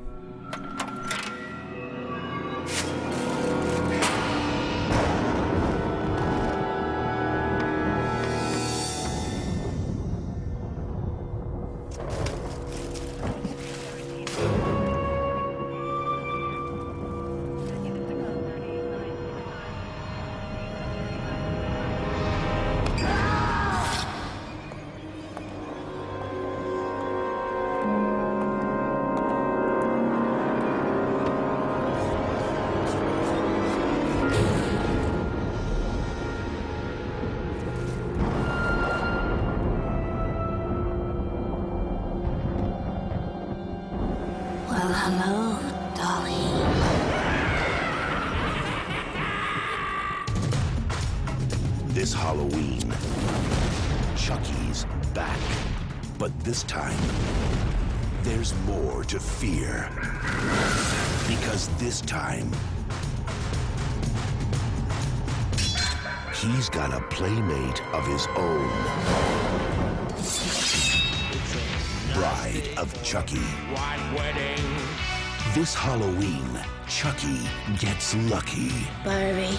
Gets lucky. Barbie,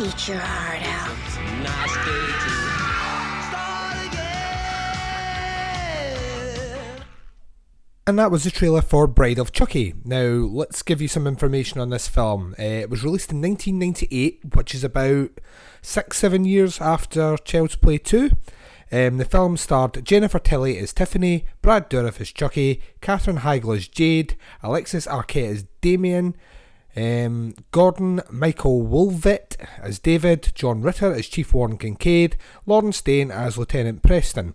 eat your heart out. Nice day to And that was the trailer for Bride of Chucky. Now, let's give you some information on this film. Uh, it was released in 1998, which is about six, seven years after Child's Play 2. Um, the film starred Jennifer Tilly as Tiffany, Brad Dourif as Chucky, Katherine Heigl as Jade, Alexis Arquette as Damien, um, Gordon Michael Woolvett as David, John Ritter as Chief Warren Kincaid, Lawrence Dane as Lieutenant Preston.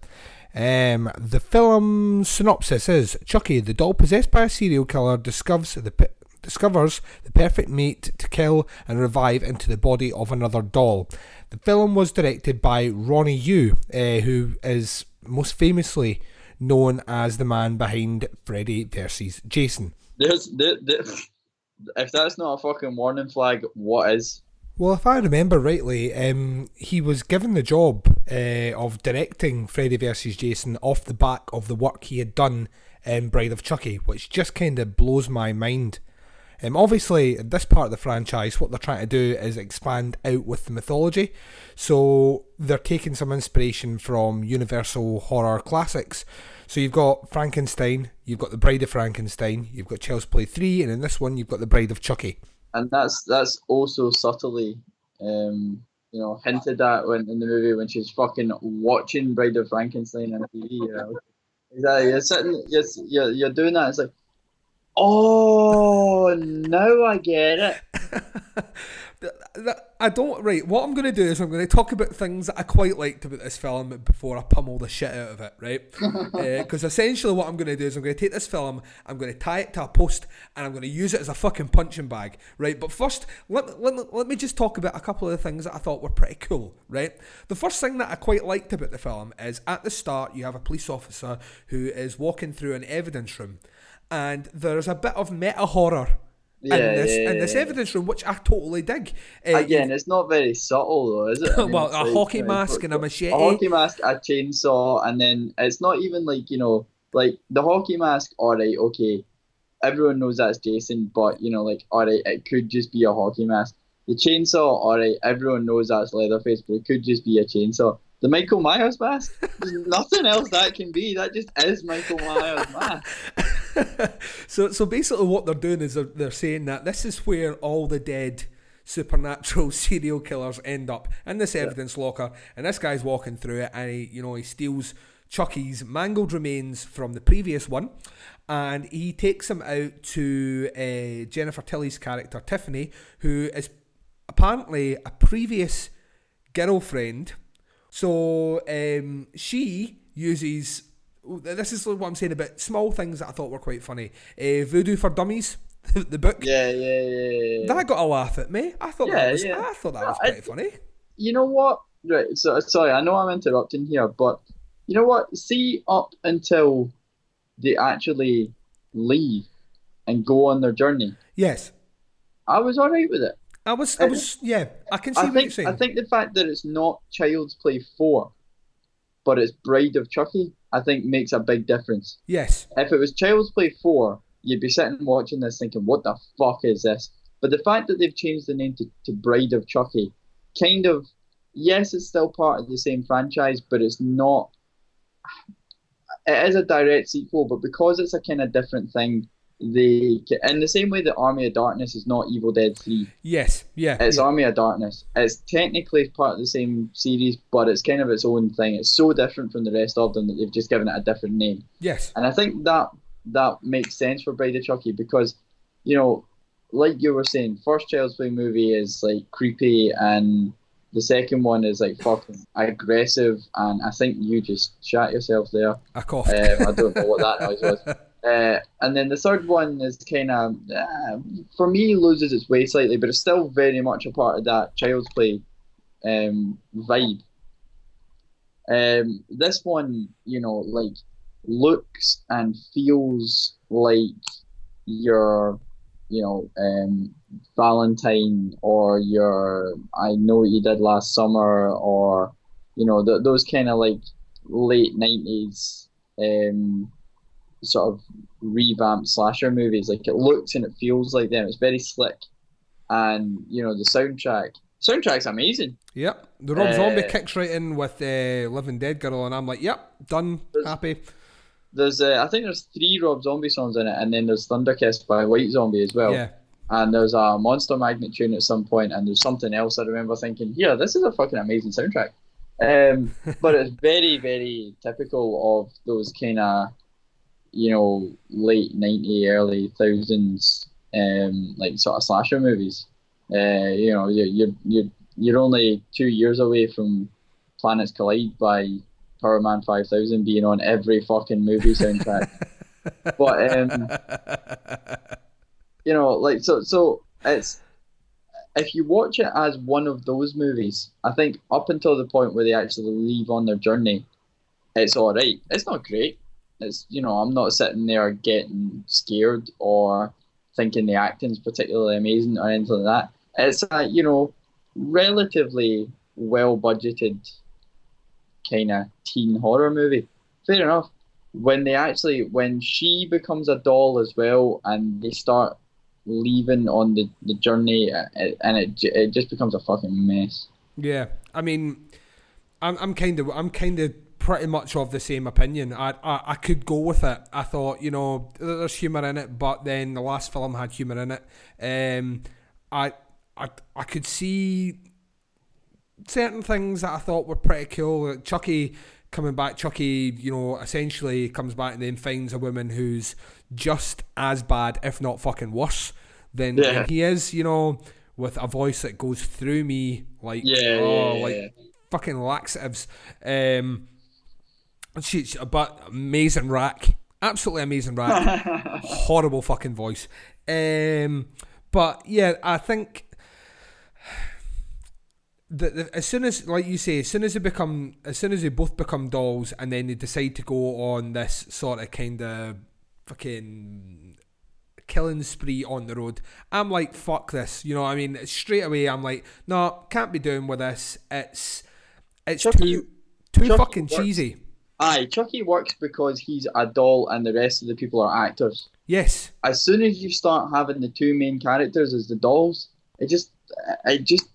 Um, the film synopsis is Chucky, the doll possessed by a serial killer, discovers the discovers the perfect mate to kill and revive into the body of another doll. The film was directed by Ronnie Yu, uh, who is most famously known as the man behind Freddy vs. Jason. There's the, the, if that's not a fucking warning flag, what is? Well, if I remember rightly, um, he was given the job uh, of directing Freddy vs. Jason off the back of the work he had done in Bride of Chucky, which just kind of blows my mind. Um, obviously, this part of the franchise, what they're trying to do is expand out with the mythology. So they're taking some inspiration from Universal horror classics. So you've got Frankenstein, you've got The Bride of Frankenstein, you've got Child's Play 3, and in this one, you've got The Bride of Chucky. And that's that's also subtly, um, you know, hinted at when in the movie when she's fucking watching Bride of Frankenstein on TV. You know? Exactly. You're sitting, you're, you're, you're doing that. It's like, oh, now I get it. <laughs> I don't. Right, what I'm going to do is I'm going to talk about things that I quite liked about this film before I pummel the shit out of it, right? Because <laughs> uh, essentially, what I'm going to do is I'm going to take this film, I'm going to tie it to a post, and I'm going to use it as a fucking punching bag, right? But first, let, let, let me just talk about a couple of the things that I thought were pretty cool, right? The first thing that I quite liked about the film is at the start, you have a police officer who is walking through an evidence room, and there's a bit of meta horror Yeah, in this yeah, in this evidence room, which I totally dig. Uh, Again, it's not very subtle though, is it? I <laughs> mean, well, a like, hockey mask and a machete. A hockey mask, a chainsaw, and then it's not even like you know, like the hockey mask. All right, okay, everyone knows that's Jason, but you know, like all right, it could just be a hockey mask. The chainsaw, all right, everyone knows that's Leatherface, but it could just be a chainsaw. The Michael Myers mask, there's nothing else that can be. That just is Michael Myers mask. <laughs> so so basically what they're doing is they're, they're saying that this is where all the dead supernatural <laughs> serial killers end up in this evidence locker and this guy's walking through it and he you know he steals Chucky's mangled remains from the previous one and he takes him out to uh, Jennifer Tilly's character Tiffany who is apparently a previous girlfriend so um, she uses this is what I'm saying about small things that I thought were quite funny. Uh, Voodoo for Dummies, <laughs> the book. Yeah, yeah, yeah, yeah. That got a laugh at me. I thought Yeah, that was yeah. I thought that was I- pretty funny. you know what? Right. So sorry, I know I'm interrupting here, but you know what? See, up until they actually leave and go on their journey, Yes. I was all right with it. I was I was yeah, I can see I what you're think saying. I think the fact that it's not Child's Play four, but it's Bride of Chucky, I think makes a big difference. yes. If it was Child's Play 4, you'd be sitting watching this thinking, what the fuck is this? But the fact that they've changed the name to, to Bride of Chucky, kind of, yes, it's still part of the same franchise, but it's not. It is a direct sequel, but because it's a kind of different thing, they in the same way that Army of Darkness is not Evil Dead 3, Yes. Yeah. it's yeah. Army of Darkness. It's technically part of the same series, but it's kind of its own thing. It's so different from the rest of them that they've just given it a different name. Yes. And I think that that makes sense for Bride of Chucky because, you know, like you were saying, first Child's Play movie is like creepy and the second one is like fucking aggressive and I think you just shot yourself there. I coughed. Um, I don't know what that noise was. <laughs> Uh, and then the third one is kind of, uh, for me, loses its way slightly, but it's still very much a part of that Child's Play um, vibe. Um, this one, you know, like looks and feels like your, you know, um, Valentine or your I Know What You Did Last Summer or, you know, th- those kind of like late 90s um, sort of revamped slasher movies. Like it looks and it feels like them. It's very slick. And, you know, the soundtrack soundtrack's amazing. Yep. The Rob Zombie Uh, kicks right in with uh, Living Dead Girl, and I'm like, yep, done, happy. There's, uh, I think there's three Rob Zombie songs in it, and then there's Thunderkiss by White Zombie as well. Yeah. And there's a Monster Magnet tune at some point, and there's something else I remember thinking, yeah, this is a fucking amazing soundtrack. Um, but it's very, very typical of those kind of, you know, late 90s, early thousands, um, like sort of slasher movies. Uh, you know, you're, you're, you're, you're only two years away from Planets Collide by Powerman 5000 being on every fucking movie soundtrack. <laughs> but, um, you know, like, so, so it's, if you watch it as one of those movies, I think up until the point where they actually leave on their journey, it's all right. It's not great. It's you know I'm not sitting there getting scared or thinking the acting's particularly amazing or anything like that. It's a you know relatively well budgeted kind of teen horror movie. Fair enough. When they actually when she becomes a doll as well and they start leaving on the, the journey and it, it just becomes a fucking mess. Yeah, I mean, I'm I'm kind of I'm kind of pretty much of the same opinion. I, I I could go with it. I thought you know there's humor in it, but then the last film had humor in it. Um, I I I could see certain things that I thought were pretty cool. Like Chucky coming back, Chucky, you know, essentially comes back and then finds a woman who's just as bad, if not fucking worse, than, Yeah. than he is. You know, with a voice that goes through me like Yeah, oh, yeah, like fucking laxatives. Um, she, she- but amazing rack, absolutely amazing rack. <laughs> Horrible fucking voice. Um, but yeah, I think the, the, as soon as, like you say, as soon as they become, as soon as they both become dolls, and then they decide to go on this sort of kind of fucking killing spree on the road, I'm like, fuck this. You know, what I mean, straight away, I'm like, no, can't be doing with this. It's, it's too, too Chucky fucking works. cheesy. Aye, Chucky works because he's a doll and the rest of the people are actors. Yes. As soon as you start having the two main characters as the dolls, it just, it just,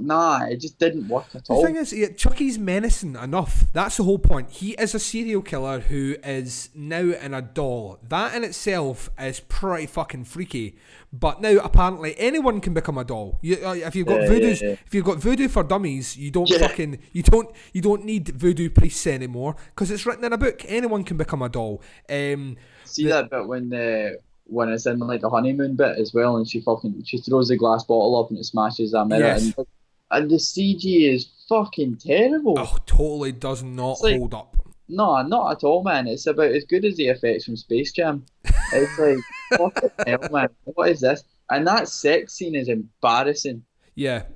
nah, it just didn't work at The all. The thing is, yeah, Chucky's menacing enough. That's the whole point. He is a serial killer who is now in a doll. That in itself is pretty fucking freaky. But now apparently anyone can become a doll. You, uh, if you've got Yeah, voodoo, yeah, if you've got voodoo for dummies, you don't fucking you don't you don't need voodoo priests anymore because it's written in a book. Anyone can become a doll. Um, See the- that bit when the when it's in like the honeymoon bit as well, and she fucking she throws the glass bottle up and it smashes that mirror, Yes. and, and the CG is fucking terrible. Oh, totally does not like- hold up. No, not at all, man. It's about as good as the effects from Space Jam. It's <laughs> like fucking hell, man. What is this? And that sex scene is embarrassing. Yeah.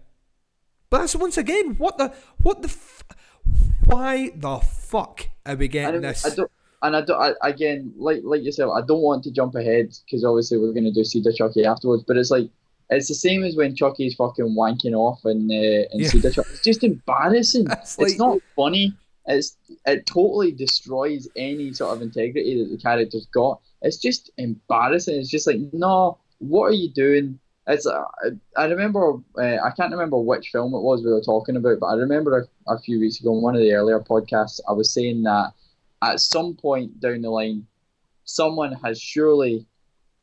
But that's once again what the what the f- why the fuck are we getting And this? I don't, and I don't. I, again, like like yourself, I don't want to jump ahead because obviously we're going to do Seed of Chucky afterwards. But it's like it's the same as when Chucky's fucking wanking off in uh, in Yeah. Seed of Chucky. It's just embarrassing. <laughs> It's it's like- not funny. It's it totally destroys any sort of integrity that the character's got. It's just embarrassing. It's just like no, what are you doing? It's uh, I remember uh, I can't remember which film it was we were talking about, but I remember a, a few weeks ago in one of the earlier podcasts I was saying that at some point down the line, someone has surely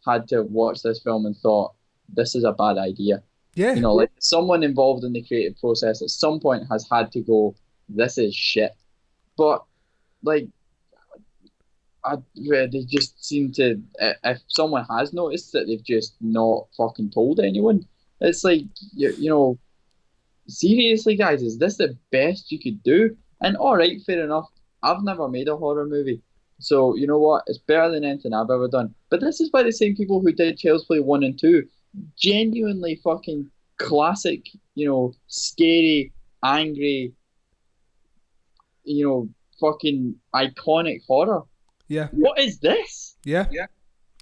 had to watch this film and thought this is a bad idea. yeah. You know, like someone involved in the creative process at some point has had to go, this is shit. But like, I they just seem to. If someone has noticed that they've just not fucking told anyone, it's like you, you know, seriously, guys, is this the best you could do? And all right, fair enough. I've never made a horror movie, So you know what? It's better than anything I've ever done. But this is by the same people who did Child's Play one and two. Genuinely fucking classic, you know, scary, angry, you know, fucking iconic horror. Yeah. What is this? Yeah. Yeah.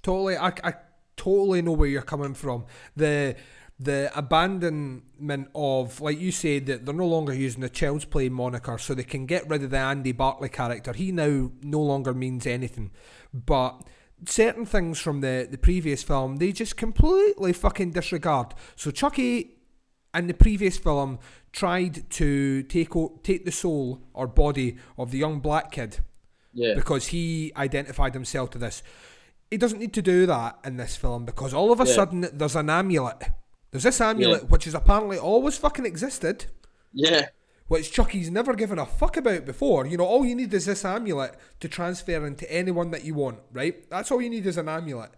Totally. I, I totally know where you're coming from. The the abandonment of, like you said, that they're no longer using the Child's Play moniker, so they can get rid of the Andy Barclay character. He now no longer means anything. But certain things from the, the previous film, they just completely fucking disregard. So Chucky in the previous film tried to take o- take the soul or body of the young black kid Yeah. because he identified himself to this. He doesn't need to do that in this film because all of a Yeah. sudden there's an amulet. There's this amulet Yeah. which has apparently always fucking existed, Yeah. which Chucky's never given a fuck about before. You know, all you need is this amulet to transfer into anyone that you want, right? That's all you need is an amulet.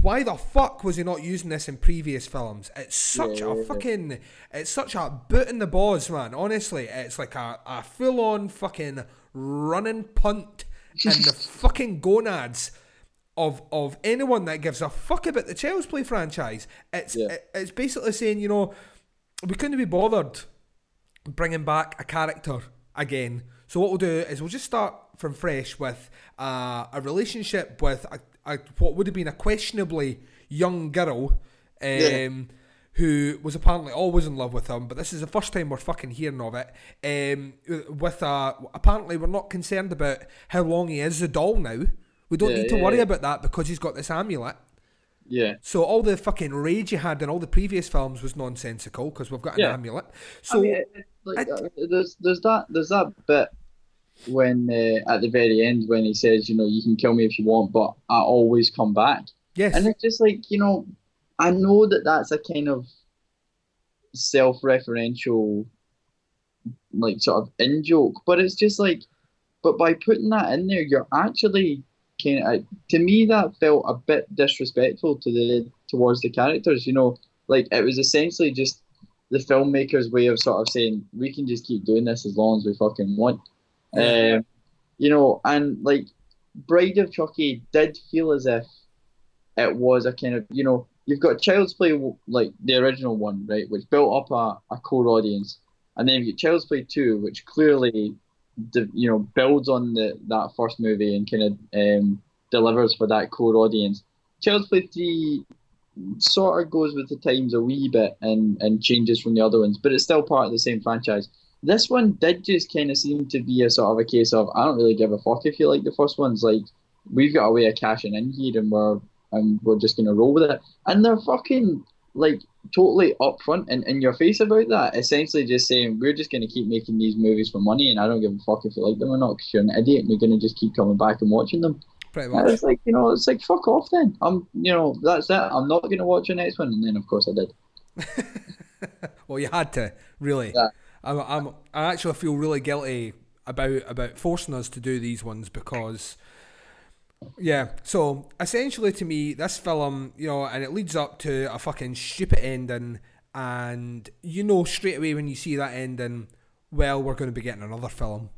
Why the fuck was he not using this in previous films? It's such a Yeah. fucking, it's such a boot in the balls, man. Honestly, it's like a, a full on fucking running punt in the <laughs> fucking gonads of of anyone that gives a fuck about the Child's Play franchise. It's Yeah. it- it's basically saying, you know, we couldn't be bothered bringing back a character again. So what we'll do is we'll just start from fresh with uh, a relationship with a, a, what would have been a questionably young girl. Um, Yeah. Who was apparently always in love with him, but this is the first time we're fucking hearing of it. Um, with uh, apparently we're not concerned about how long he is a doll now. We don't Yeah, need to yeah, worry yeah. about that because he's got this amulet. Yeah. So all the fucking rage you had in all the previous films was nonsensical because we've got an amulet. So I mean, like, uh, there's there's that there's that bit when uh, at the very end when he says, you know, you can kill me if you want, but I always come back. yes, And it's just like you know, I know that that's a kind of self-referential, like sort of in joke, but it's just like, but by putting that in there, you're actually kind of to me that felt a bit disrespectful to the towards the characters. You know, like it was essentially just the filmmaker's way of sort of saying we can just keep doing this as long as we fucking want. Um, you know, and like Bride of Chucky did feel as if it was a kind of you know you've got Child's Play like the original one right, which built up a, a core audience, and then you get Child's Play two, which clearly you know builds on the that first movie and kind of um, delivers for that core audience. Child's Play three sort of goes with the times a wee bit and and changes from the other ones, but it's still part of the same franchise. This one did just kind of seem to be a sort of a case of I don't really give a fuck if you like the first one's like we've got a way of cashing in here and we're and we're just gonna roll with it. And they're fucking like totally upfront and in your face about that. Essentially just saying we're just gonna keep making these movies for money and I don't give a fuck if you like them or not because you're an idiot and you're gonna just keep coming back and watching them. pretty And much. it's like you know, it's like fuck off then. I'm you know that's it. I'm not gonna watch the next one, and then of course I did. <laughs> Well, you had to really. Yeah. I'm, I'm, I actually feel really guilty about about forcing us to do these ones because, yeah. So essentially, to me, this film, you know, and it leads up to a fucking stupid ending, and you know straight away when you see that ending, well, we're going to be getting another film.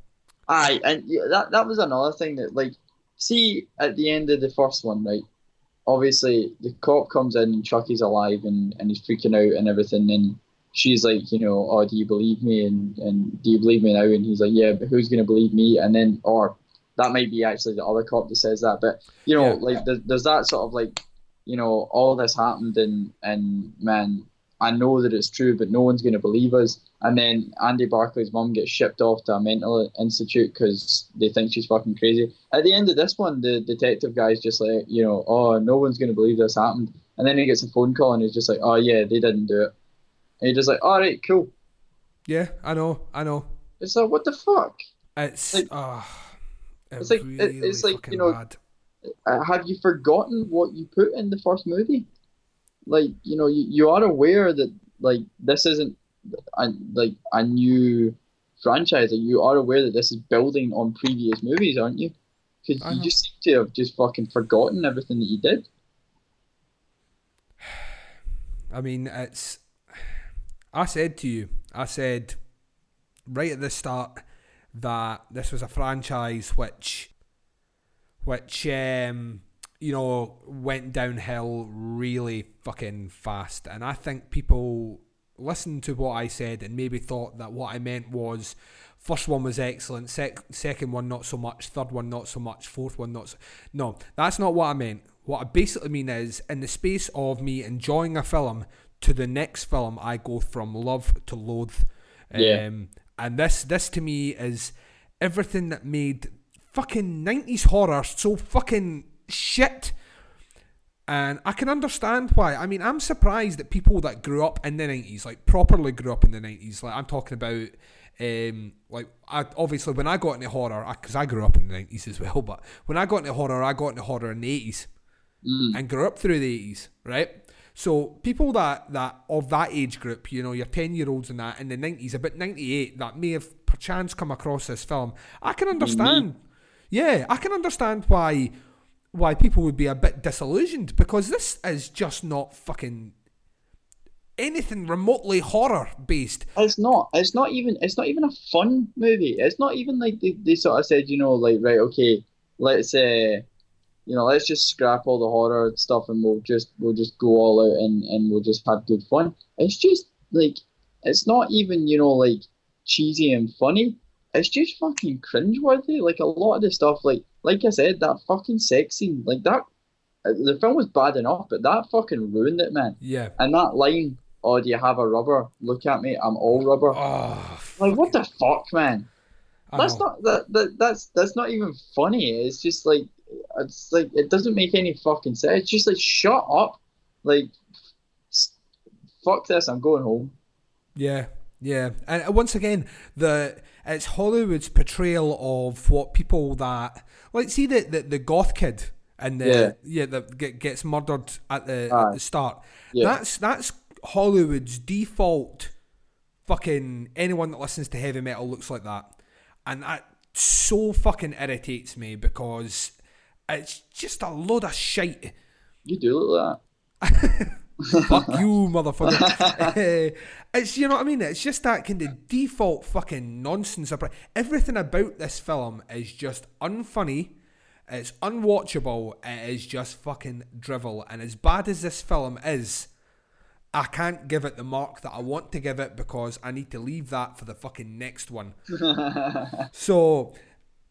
Aye, and that that was another thing that like, see at the end of the first one, right? Obviously, the cop comes in and Chucky's alive and, and he's freaking out and everything, and she's like, you know, oh, do you believe me? And and do you believe me now? And he's like, yeah, but who's gonna believe me? And then, or that might be actually the other cop that says that, but you know, Yeah. like there's, there's that sort of like, you know, all this happened and and man, I know that it's true, but no one's gonna believe us. And then Andy Barclay's mum gets shipped off to a mental institute because they think she's fucking crazy. At the end of this one, the detective guy's just like, you know, oh, no one's going to believe this happened. And then he gets a phone call and he's just like, oh, yeah, they didn't do it. And you're just like, all right, cool. Yeah, I know, I know. It's like, what the fuck? It's Like- ah, It's like- it- really it's like, you know, bad. Uh, have you forgotten what you put in the first movie? Like, you know, you, you are aware that, like, this isn't a, like a new franchise. Like, you are aware that this is building on previous movies, aren't you? Because you know. just seem to have just fucking forgotten everything that you did. <sighs> I mean, it's. I said to you, I said right at the start that this was a franchise which which um, you know went downhill really fucking fast, and I think people listened to what I said and maybe thought that what I meant was first one was excellent, sec- second one not so much, third one not so much, fourth one not so. No, that's not what I meant. What I basically mean is, in the space of me enjoying a film to the next film, I go from love to loathe. Yeah. Um, and this, this to me is everything that made fucking nineties horror so fucking shit. And I can understand why. I mean, I'm surprised that people that grew up in the nineties, like properly grew up in the nineties, like I'm talking about, um, like I, obviously when I got into horror, because I, grew up in the nineties as <laughs> well. But when I got into horror, I got into horror in the eighties, and grew up through the eighties, right? So people that that of that age group, you know, your ten year olds and that in the nineties, about ninety eight, that may have perchance come across this film, I can understand. Yeah, I can understand why why people would be a bit disillusioned because this is just not fucking anything remotely horror based. It's not. It's not even. It's not even a fun movie. It's not even like they, they sort of said, you know, like right, okay, let's uh, you know, let's just scrap all the horror stuff and we'll just we'll just go all out and and we'll just have good fun. It's just like it's not even you know like cheesy and funny. It's just fucking cringeworthy. Like a lot of the stuff, like like I said, that fucking sex scene, like that. The film was bad enough, but that fucking ruined it, man. Yeah. And that line, "Oh, do you have a rubber? Look at me, I'm all rubber." Oh, like what the fuck, man? I That's know. not that, that that's that's not even funny. It's just like it's like it doesn't make any fucking sense. It's just like shut up, like fuck this. I'm going home. Yeah, yeah, and uh, once again, the it's Hollywood's portrayal of what people that like see the the, the goth kid and the Yeah. yeah, that get, gets murdered at the at the start. Yeah. That's that's Hollywood's default. Fucking anyone that listens to heavy metal looks like that, and that so fucking irritates me because Uh, it's just a load of shite. You do look like <laughs> Fuck you, motherfucker. <laughs> <laughs> It's you know what I mean. It's just that kind of default fucking nonsense. Everything about this film is just unfunny. It's unwatchable. It is just fucking drivel. And as bad as this film is, I can't give it the mark that I want to give it because I need to leave that for the fucking next one. So,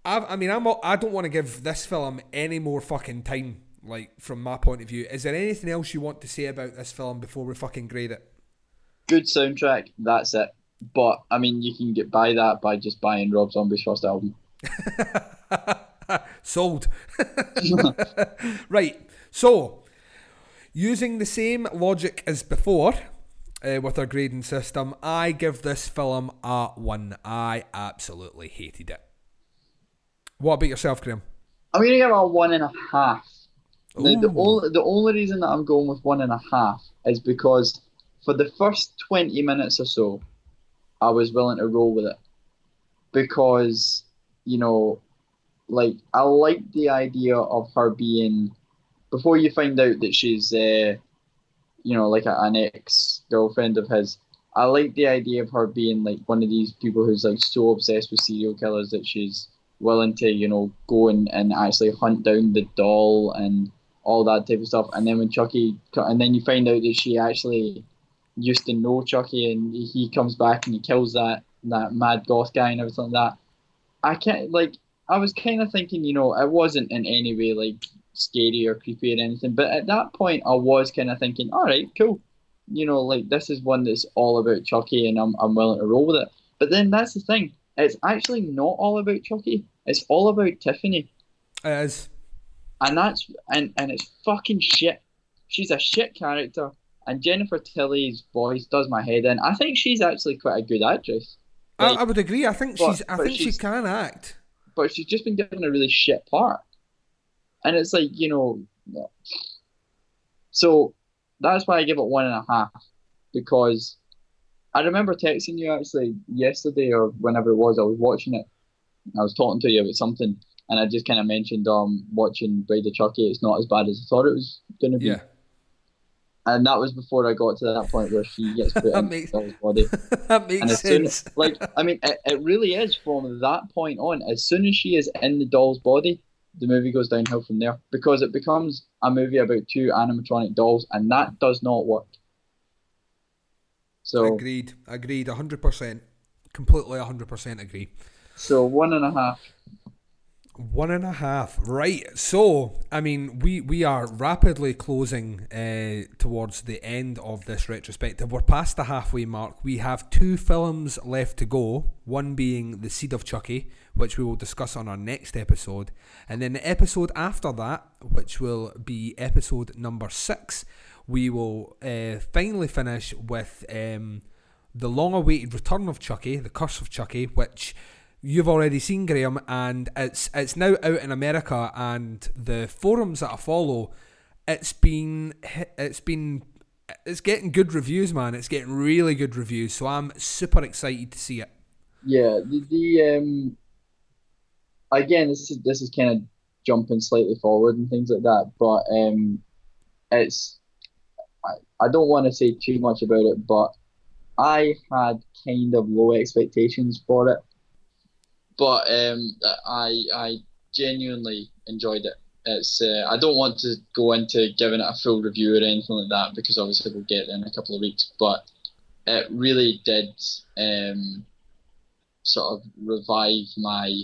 I, I mean, I'm I don't want to give this film any more fucking time. Like from my point of view, is there anything else you want to say about this film before we fucking grade it? Good soundtrack. That's it. But I mean, you can get by that by just buying Rob Zombie's first album. <laughs> Sold. <laughs> right. So, using the same logic as before uh, with our grading system, I give this film a one. I absolutely hated it. What about yourself, Graham? I'm gonna give it a one and a half. The, the only the only reason that I'm going with one and a half is because for the first twenty minutes or so, I was willing to roll with it because you know, like I like the idea of her being before you find out that she's uh, you know like a, an ex girlfriend of his. I like the idea of her being like one of these people who's like so obsessed with serial killers that she's willing to, you know, go and, and actually hunt down the doll and all that type of stuff. And then when Chucky, and then you find out that she actually used to know Chucky, and he comes back and he kills that that mad goth guy and everything like that. I can't like. I was kind of thinking, you know, it wasn't in any way like scary or creepy or anything, but at that point, I was kind of thinking, all right, cool. You know, like this is one that's all about Chucky, and I'm I'm willing to roll with it. But then that's the thing. It's actually not all about Chucky. It's all about Tiffany. It is. And that's and, and it's fucking shit. She's a shit character. And Jennifer Tilly's voice does my head in. I think she's actually quite a good actress. I, Like, I would agree. I think but- she's. I think she can act. but she's just been given a really shit part. And it's like, you know so that's why I give it one and a half. Because I remember texting you actually yesterday or whenever it was, I was watching it. I was talking to you about something and I just kind of mentioned um watching Bride of Chucky. It's not as bad as I thought it was going to be. Yeah. And that was before I got to that point where she gets put <laughs> in makes- Doll's body. <laughs> that makes and as soon, sense. like, I mean, it, it really is from that point on. As soon as she is in the doll's body, the movie goes downhill from there because it becomes a movie about two animatronic dolls, and that does not work. So agreed, agreed, hundred percent, completely hundred percent agree. So one and a half. One and a half, right? So, I mean, we we are rapidly closing uh, towards the end of this retrospective. We're past the halfway mark. We have two films left to go. One being The Seed of Chucky, which we will discuss on our next episode, and then the episode after that, which will be episode number six, we will uh, finally finish with um, the long-awaited return of Chucky, The Curse of Chucky, which you've already seen Graham, and it's it's now out in America, and the forums that I follow, it's been it's been it's getting good reviews, man. It's getting really good reviews, so I'm super excited to see it. Yeah, the, the um, again, this is this is kind of jumping slightly forward and things like that, but um, it's I, I don't want to say too much about it, but I had kind of low expectations for it but um, I I genuinely enjoyed it. It's uh, I don't want to go into giving it a full review or anything like that because obviously we'll get there in a couple of weeks. But it really did um, sort of revive my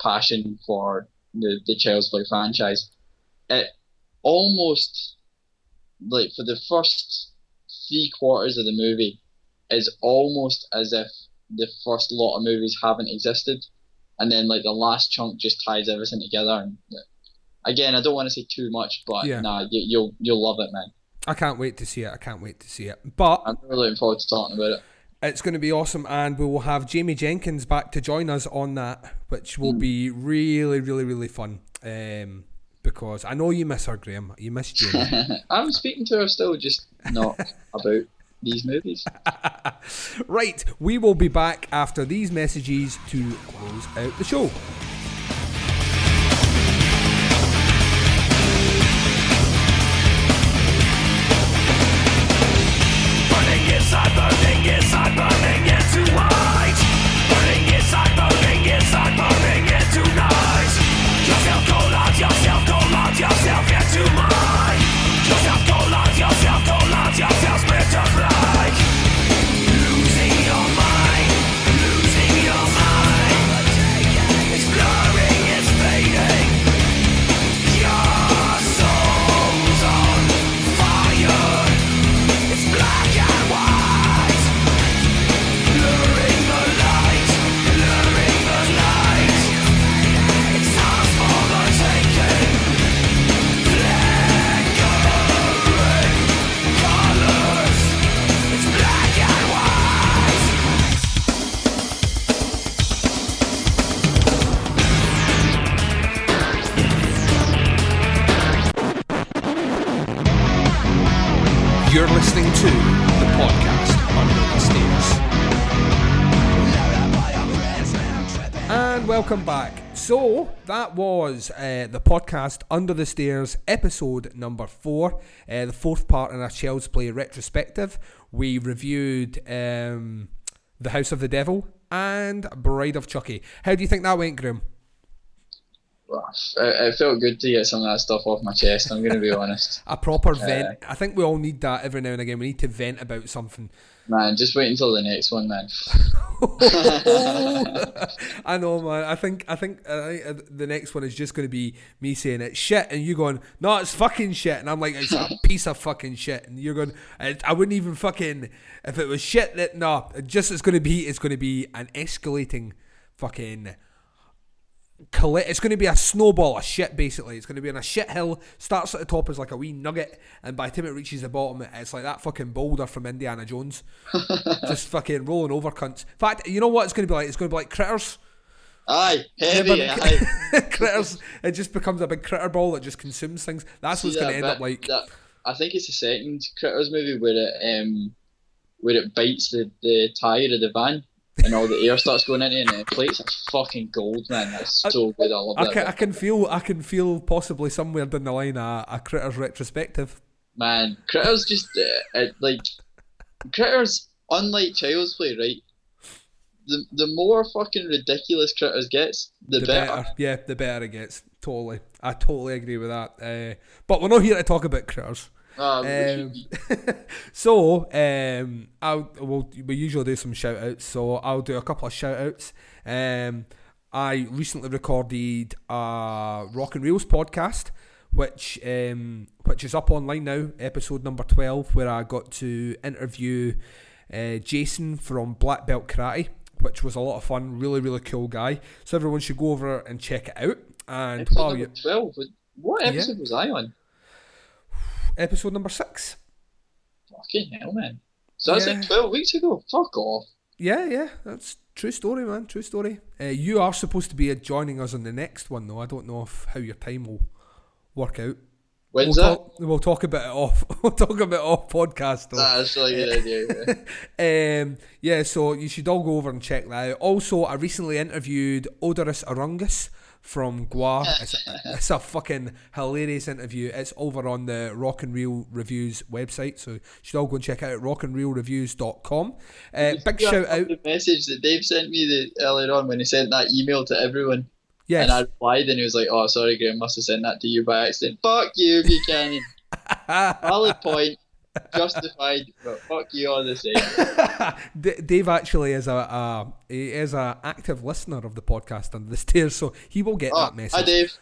passion for the the Child's Play franchise. It almost like for the first three quarters of the movie is almost as if the first lot of movies haven't existed, and then like the last chunk just ties everything together. And again, I don't want to say too much, but yeah. nah, you, you'll you'll love it, man. I can't wait to see it. I can't wait to see it. But I'm really looking forward to talking about it. It's going to be awesome, and we will have Jamie Jenkins back to join us on that, which will mm. be really, really, really fun. Um, because I know you miss her, Graham. You miss Jamie. <laughs> I'm speaking to her still, just not <laughs> about these movies. right, we will be back after these messages to close out the show. That was uh, the podcast Under the Stairs, episode number four, uh, the fourth part in our Child's Play retrospective. We reviewed um, The House of the Devil and Bride of Chucky. How do you think that went, Groom? It, it felt good to get some of that stuff off my chest. I'm going to be honest. <laughs> A proper vent. I think we all need that every now and again. We need to vent about something. Man, just wait until the next one, man. <laughs> I know, man. I think I think uh, the next one is just going to be me saying it's shit, and you going, no, it's fucking shit, and I'm like, it's a <laughs> piece of fucking shit, and you're going, I, I wouldn't even fucking if it was shit that no, just it's going to be it's going to be an escalating fucking. It's going to be a snowball of shit basically. It's going to be on a shit hill starts at the top as like a wee nugget and by the time it reaches the bottom it's like that fucking boulder from Indiana Jones. <laughs> Just fucking rolling over cunts. In fact you know what it's going to be like? It's going to be like critters. Aye, heavy, aye. <laughs> critters? It just becomes a big critter ball that just consumes things. That's See what's going to that end up like. that- I think it's the second Critters movie where it um where it bites the, the tire of the van and all the air starts going into and it inflates. It's fucking gold, man. That's so good. I love I that. can, I can feel I can feel possibly somewhere down the line a, a critters retrospective Man, Critters just uh, it, like Critters. Unlike Child's Play, right? the the more fucking ridiculous critters gets, the, the better. better. Yeah, the better it gets. Totally, I totally agree with that. Uh, but we're not here to talk about critters. Ah, Um, <laughs> <laughs> so um, I'll we'll, we usually do some shout outs. So I'll do a couple of shout outs. Um, I recently recorded a Rock and Reels podcast, which um, which is up online now, episode number twelve, where I got to interview uh, Jason from Black Belt Karate, which was a lot of fun. Really, really cool guy. So everyone should go over and check it out. And Episode while you, twelve. What Yeah. episode was I on? Episode number six. Fucking hell, man. So that's Yeah. like twelve weeks ago. Fuck off. Yeah, yeah, that's true story, man. True story. Uh, you are supposed to be joining us on the next one, though. I don't know if how your time will work out. When's we'll that? Talk, we'll talk about it off. <laughs> We'll talk about it off podcast. Though. That's a good idea. <laughs> yeah. um, yeah, so you should all go over and check that out. Also, I recently interviewed Oderus Urungus from GWAR. It's a, it's a fucking hilarious interview. It's over on the Rock and Reel Reviews website, so you should all go and check it out rockandreelreviews.com. Uh, big shout out. The message that Dave sent me the, earlier on when he sent that email to everyone. Yes. And I replied and he was like, oh, sorry, Graham, must have sent that to you by accident. Fuck you, Buchanan. <laughs> Valid point. <laughs> Justified, but fuck you all the same. <laughs> D- Dave actually is a, a he is a active listener of the podcast under the stairs, so he will get Oh, that message. hi, Dave.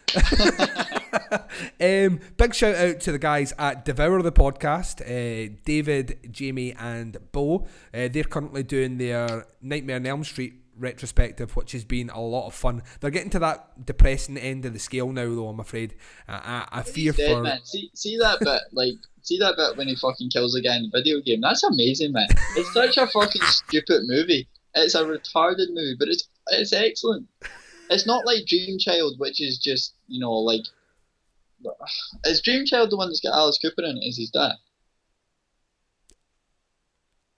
<laughs> um, big shout out to the guys at Devour the Podcast, uh, David, Jamie, and Bo. Uh, they're currently doing their Nightmare on Elm Street retrospective, which has been a lot of fun. They're getting to that depressing end of the scale now, though. I'm afraid. Uh, I, I fear dead, for. man. See, see that bit, like, see that bit when he fucking kills the guy in the video game. That's amazing, man. It's such a fucking stupid movie. It's a retarded movie, but it's it's excellent. It's not like Dream Child, which is just you know like. <sighs> Is Dream Child the one that's got Alice Cooper in it? Is his dad?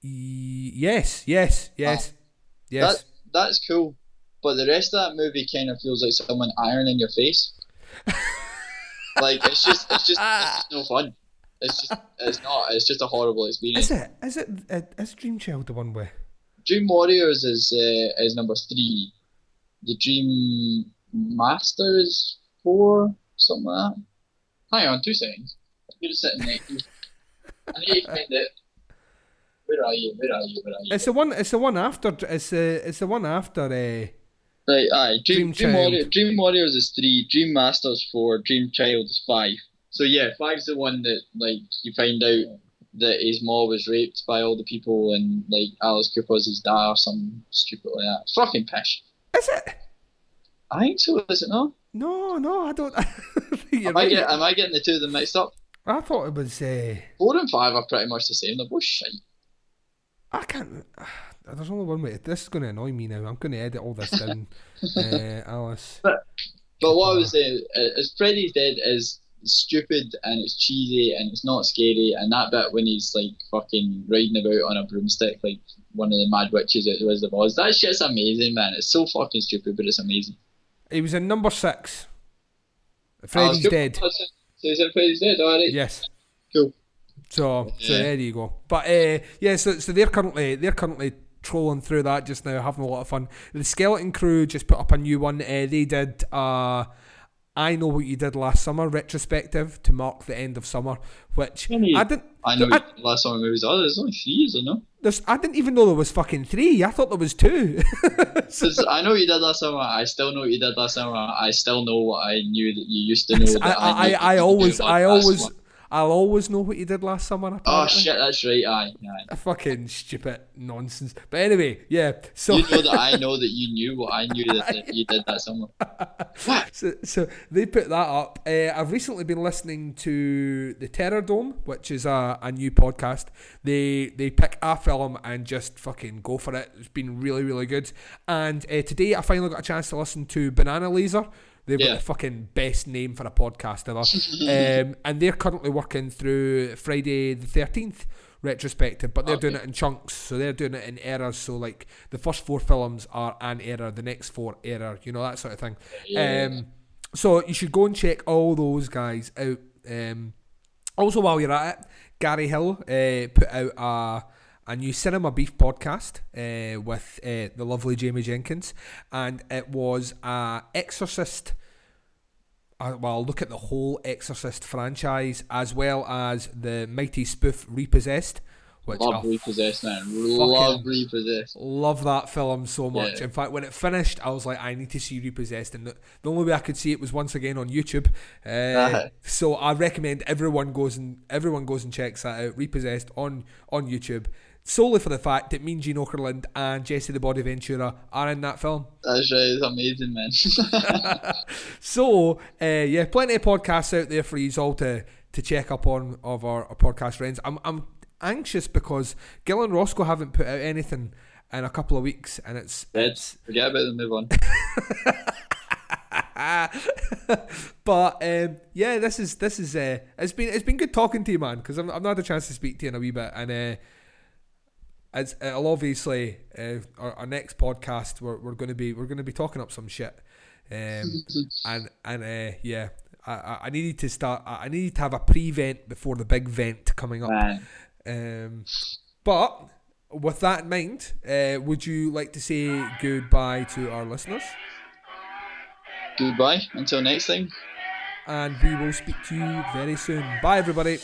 Yes, yes, yes, yes. That, that's cool, but the rest of that movie kind of feels like someone ironing your face. <laughs> like it's just it's just it's just no fun. It's just <laughs> it's not. It's just a horrible experience. Is it? Is it? Uh, is Dream Child the one where? Dream Warriors is uh, is number three. The Dream Master is four, something like that. Hang on, two seconds. I'm gonna sit in next. to you. I need to find it. Where are you? Where are you? Where are you? It's the one. It's the one after. It's the. It's the one after. Uh, Right, aye. Dream, Dream Dream. Warrior, Dream Warriors is three. Dream Masters four. Dream Child is five. So yeah, five's the one that like you find out that his mom was raped by all the people and like Alice Cooper's his dad or some stupid like that. It's fucking pish. Is it? I think so. Is it not? No, no, I don't. <laughs> I think you're Am I, get, am I getting the two of them mixed up? I thought it was. Uh, Four and five are pretty much the same. They're both shite. I can't. <sighs> There's only one way. This is going to annoy me now. I'm going to edit all this down. uh, <laughs> Alice. But but what I was saying uh, is Freddy's Dead is stupid and it's cheesy and it's not scary and that bit when he's like fucking riding about on a broomstick like one of the mad witches at the Wizard of Oz. That shit's amazing, man. It's so fucking stupid, but it's amazing. He was in number six. Freddy's it's dead. So is it Freddy's Dead? Alright. Yes. So, so Yeah. there you go. But uh, yeah, so so they're currently they're currently trolling through that just now, having a lot of fun. The Skeleton Crew just put up a new one. Uh, they did uh, I know what you did last summer retrospective to mark the end of summer, which I didn't. I know I, last summer movies. Oh, there's only three, is there there's, I didn't even know there was fucking three. I thought there was two. <laughs> 'Cause I know what you did last summer. I still know what you did last summer. I still know what I knew that you used to know. I, That I, I, I always, I always, summer. I'll always know what you did last summer. Oh shit, that's right. Aye, aye. A fucking stupid nonsense. But anyway, yeah. So You know that I know that you knew what I knew that, that <laughs> you did that summer. so, so they put that up. Uh, I've recently been listening to the Terror Dome, which is a, a new podcast. They they pick a film and just fucking go for it. It's been really really good. And uh, today I finally got a chance to listen to Banana Laser. They've got Yeah. the fucking best name for a podcast ever. <laughs> um, and they're currently working through Friday the thirteenth retrospective, but they're doing it in chunks. So they're doing it in errors. So like the first four films are an error, the next four error, you know that sort of thing. Yeah. Um, so you should go and check all those guys out. Um, also, while you're at it, Gary Hill uh, put out a a new Cinema Beef podcast uh, with uh, the lovely Jamie Jenkins, and it was a Exorcist. Uh, well, look at the whole Exorcist franchise as well as the mighty spoof Repossessed. Which love Repossessed, man. Love Repossessed. Love that film so much. Yeah. In fact, when it finished, I was like, I need to see Repossessed, and the, the only way I could see it was once again on YouTube. Uh, Uh-huh. So I recommend everyone goes and everyone goes and checks that out. Repossessed on on YouTube, solely for the fact that me and Gene Okerlund and Jesse the Body Ventura are in that film. That's right. It's amazing, man. <laughs> <laughs> So uh, yeah, plenty of podcasts out there for you all to to check up on of our, our podcast friends. I'm I'm anxious because Gil and Roscoe haven't put out anything in a couple of weeks, and it's Let's forget about them. Move on. <laughs> but um, yeah, this is this is uh, it's been it's been good talking to you, man, because I've, I've not had a chance to speak to you in a wee bit, and uh, it's, it'll obviously uh, our, our next podcast we're, we're going to be we're going to be talking up some shit, um, <laughs> and and uh, yeah, I, I- needed to start I needed to have a pre-vent before the big vent coming up, um, but. With that in mind, uh, would you like to say goodbye to our listeners? Goodbye. Until next time. and we will speak to you very soon. Bye, everybody.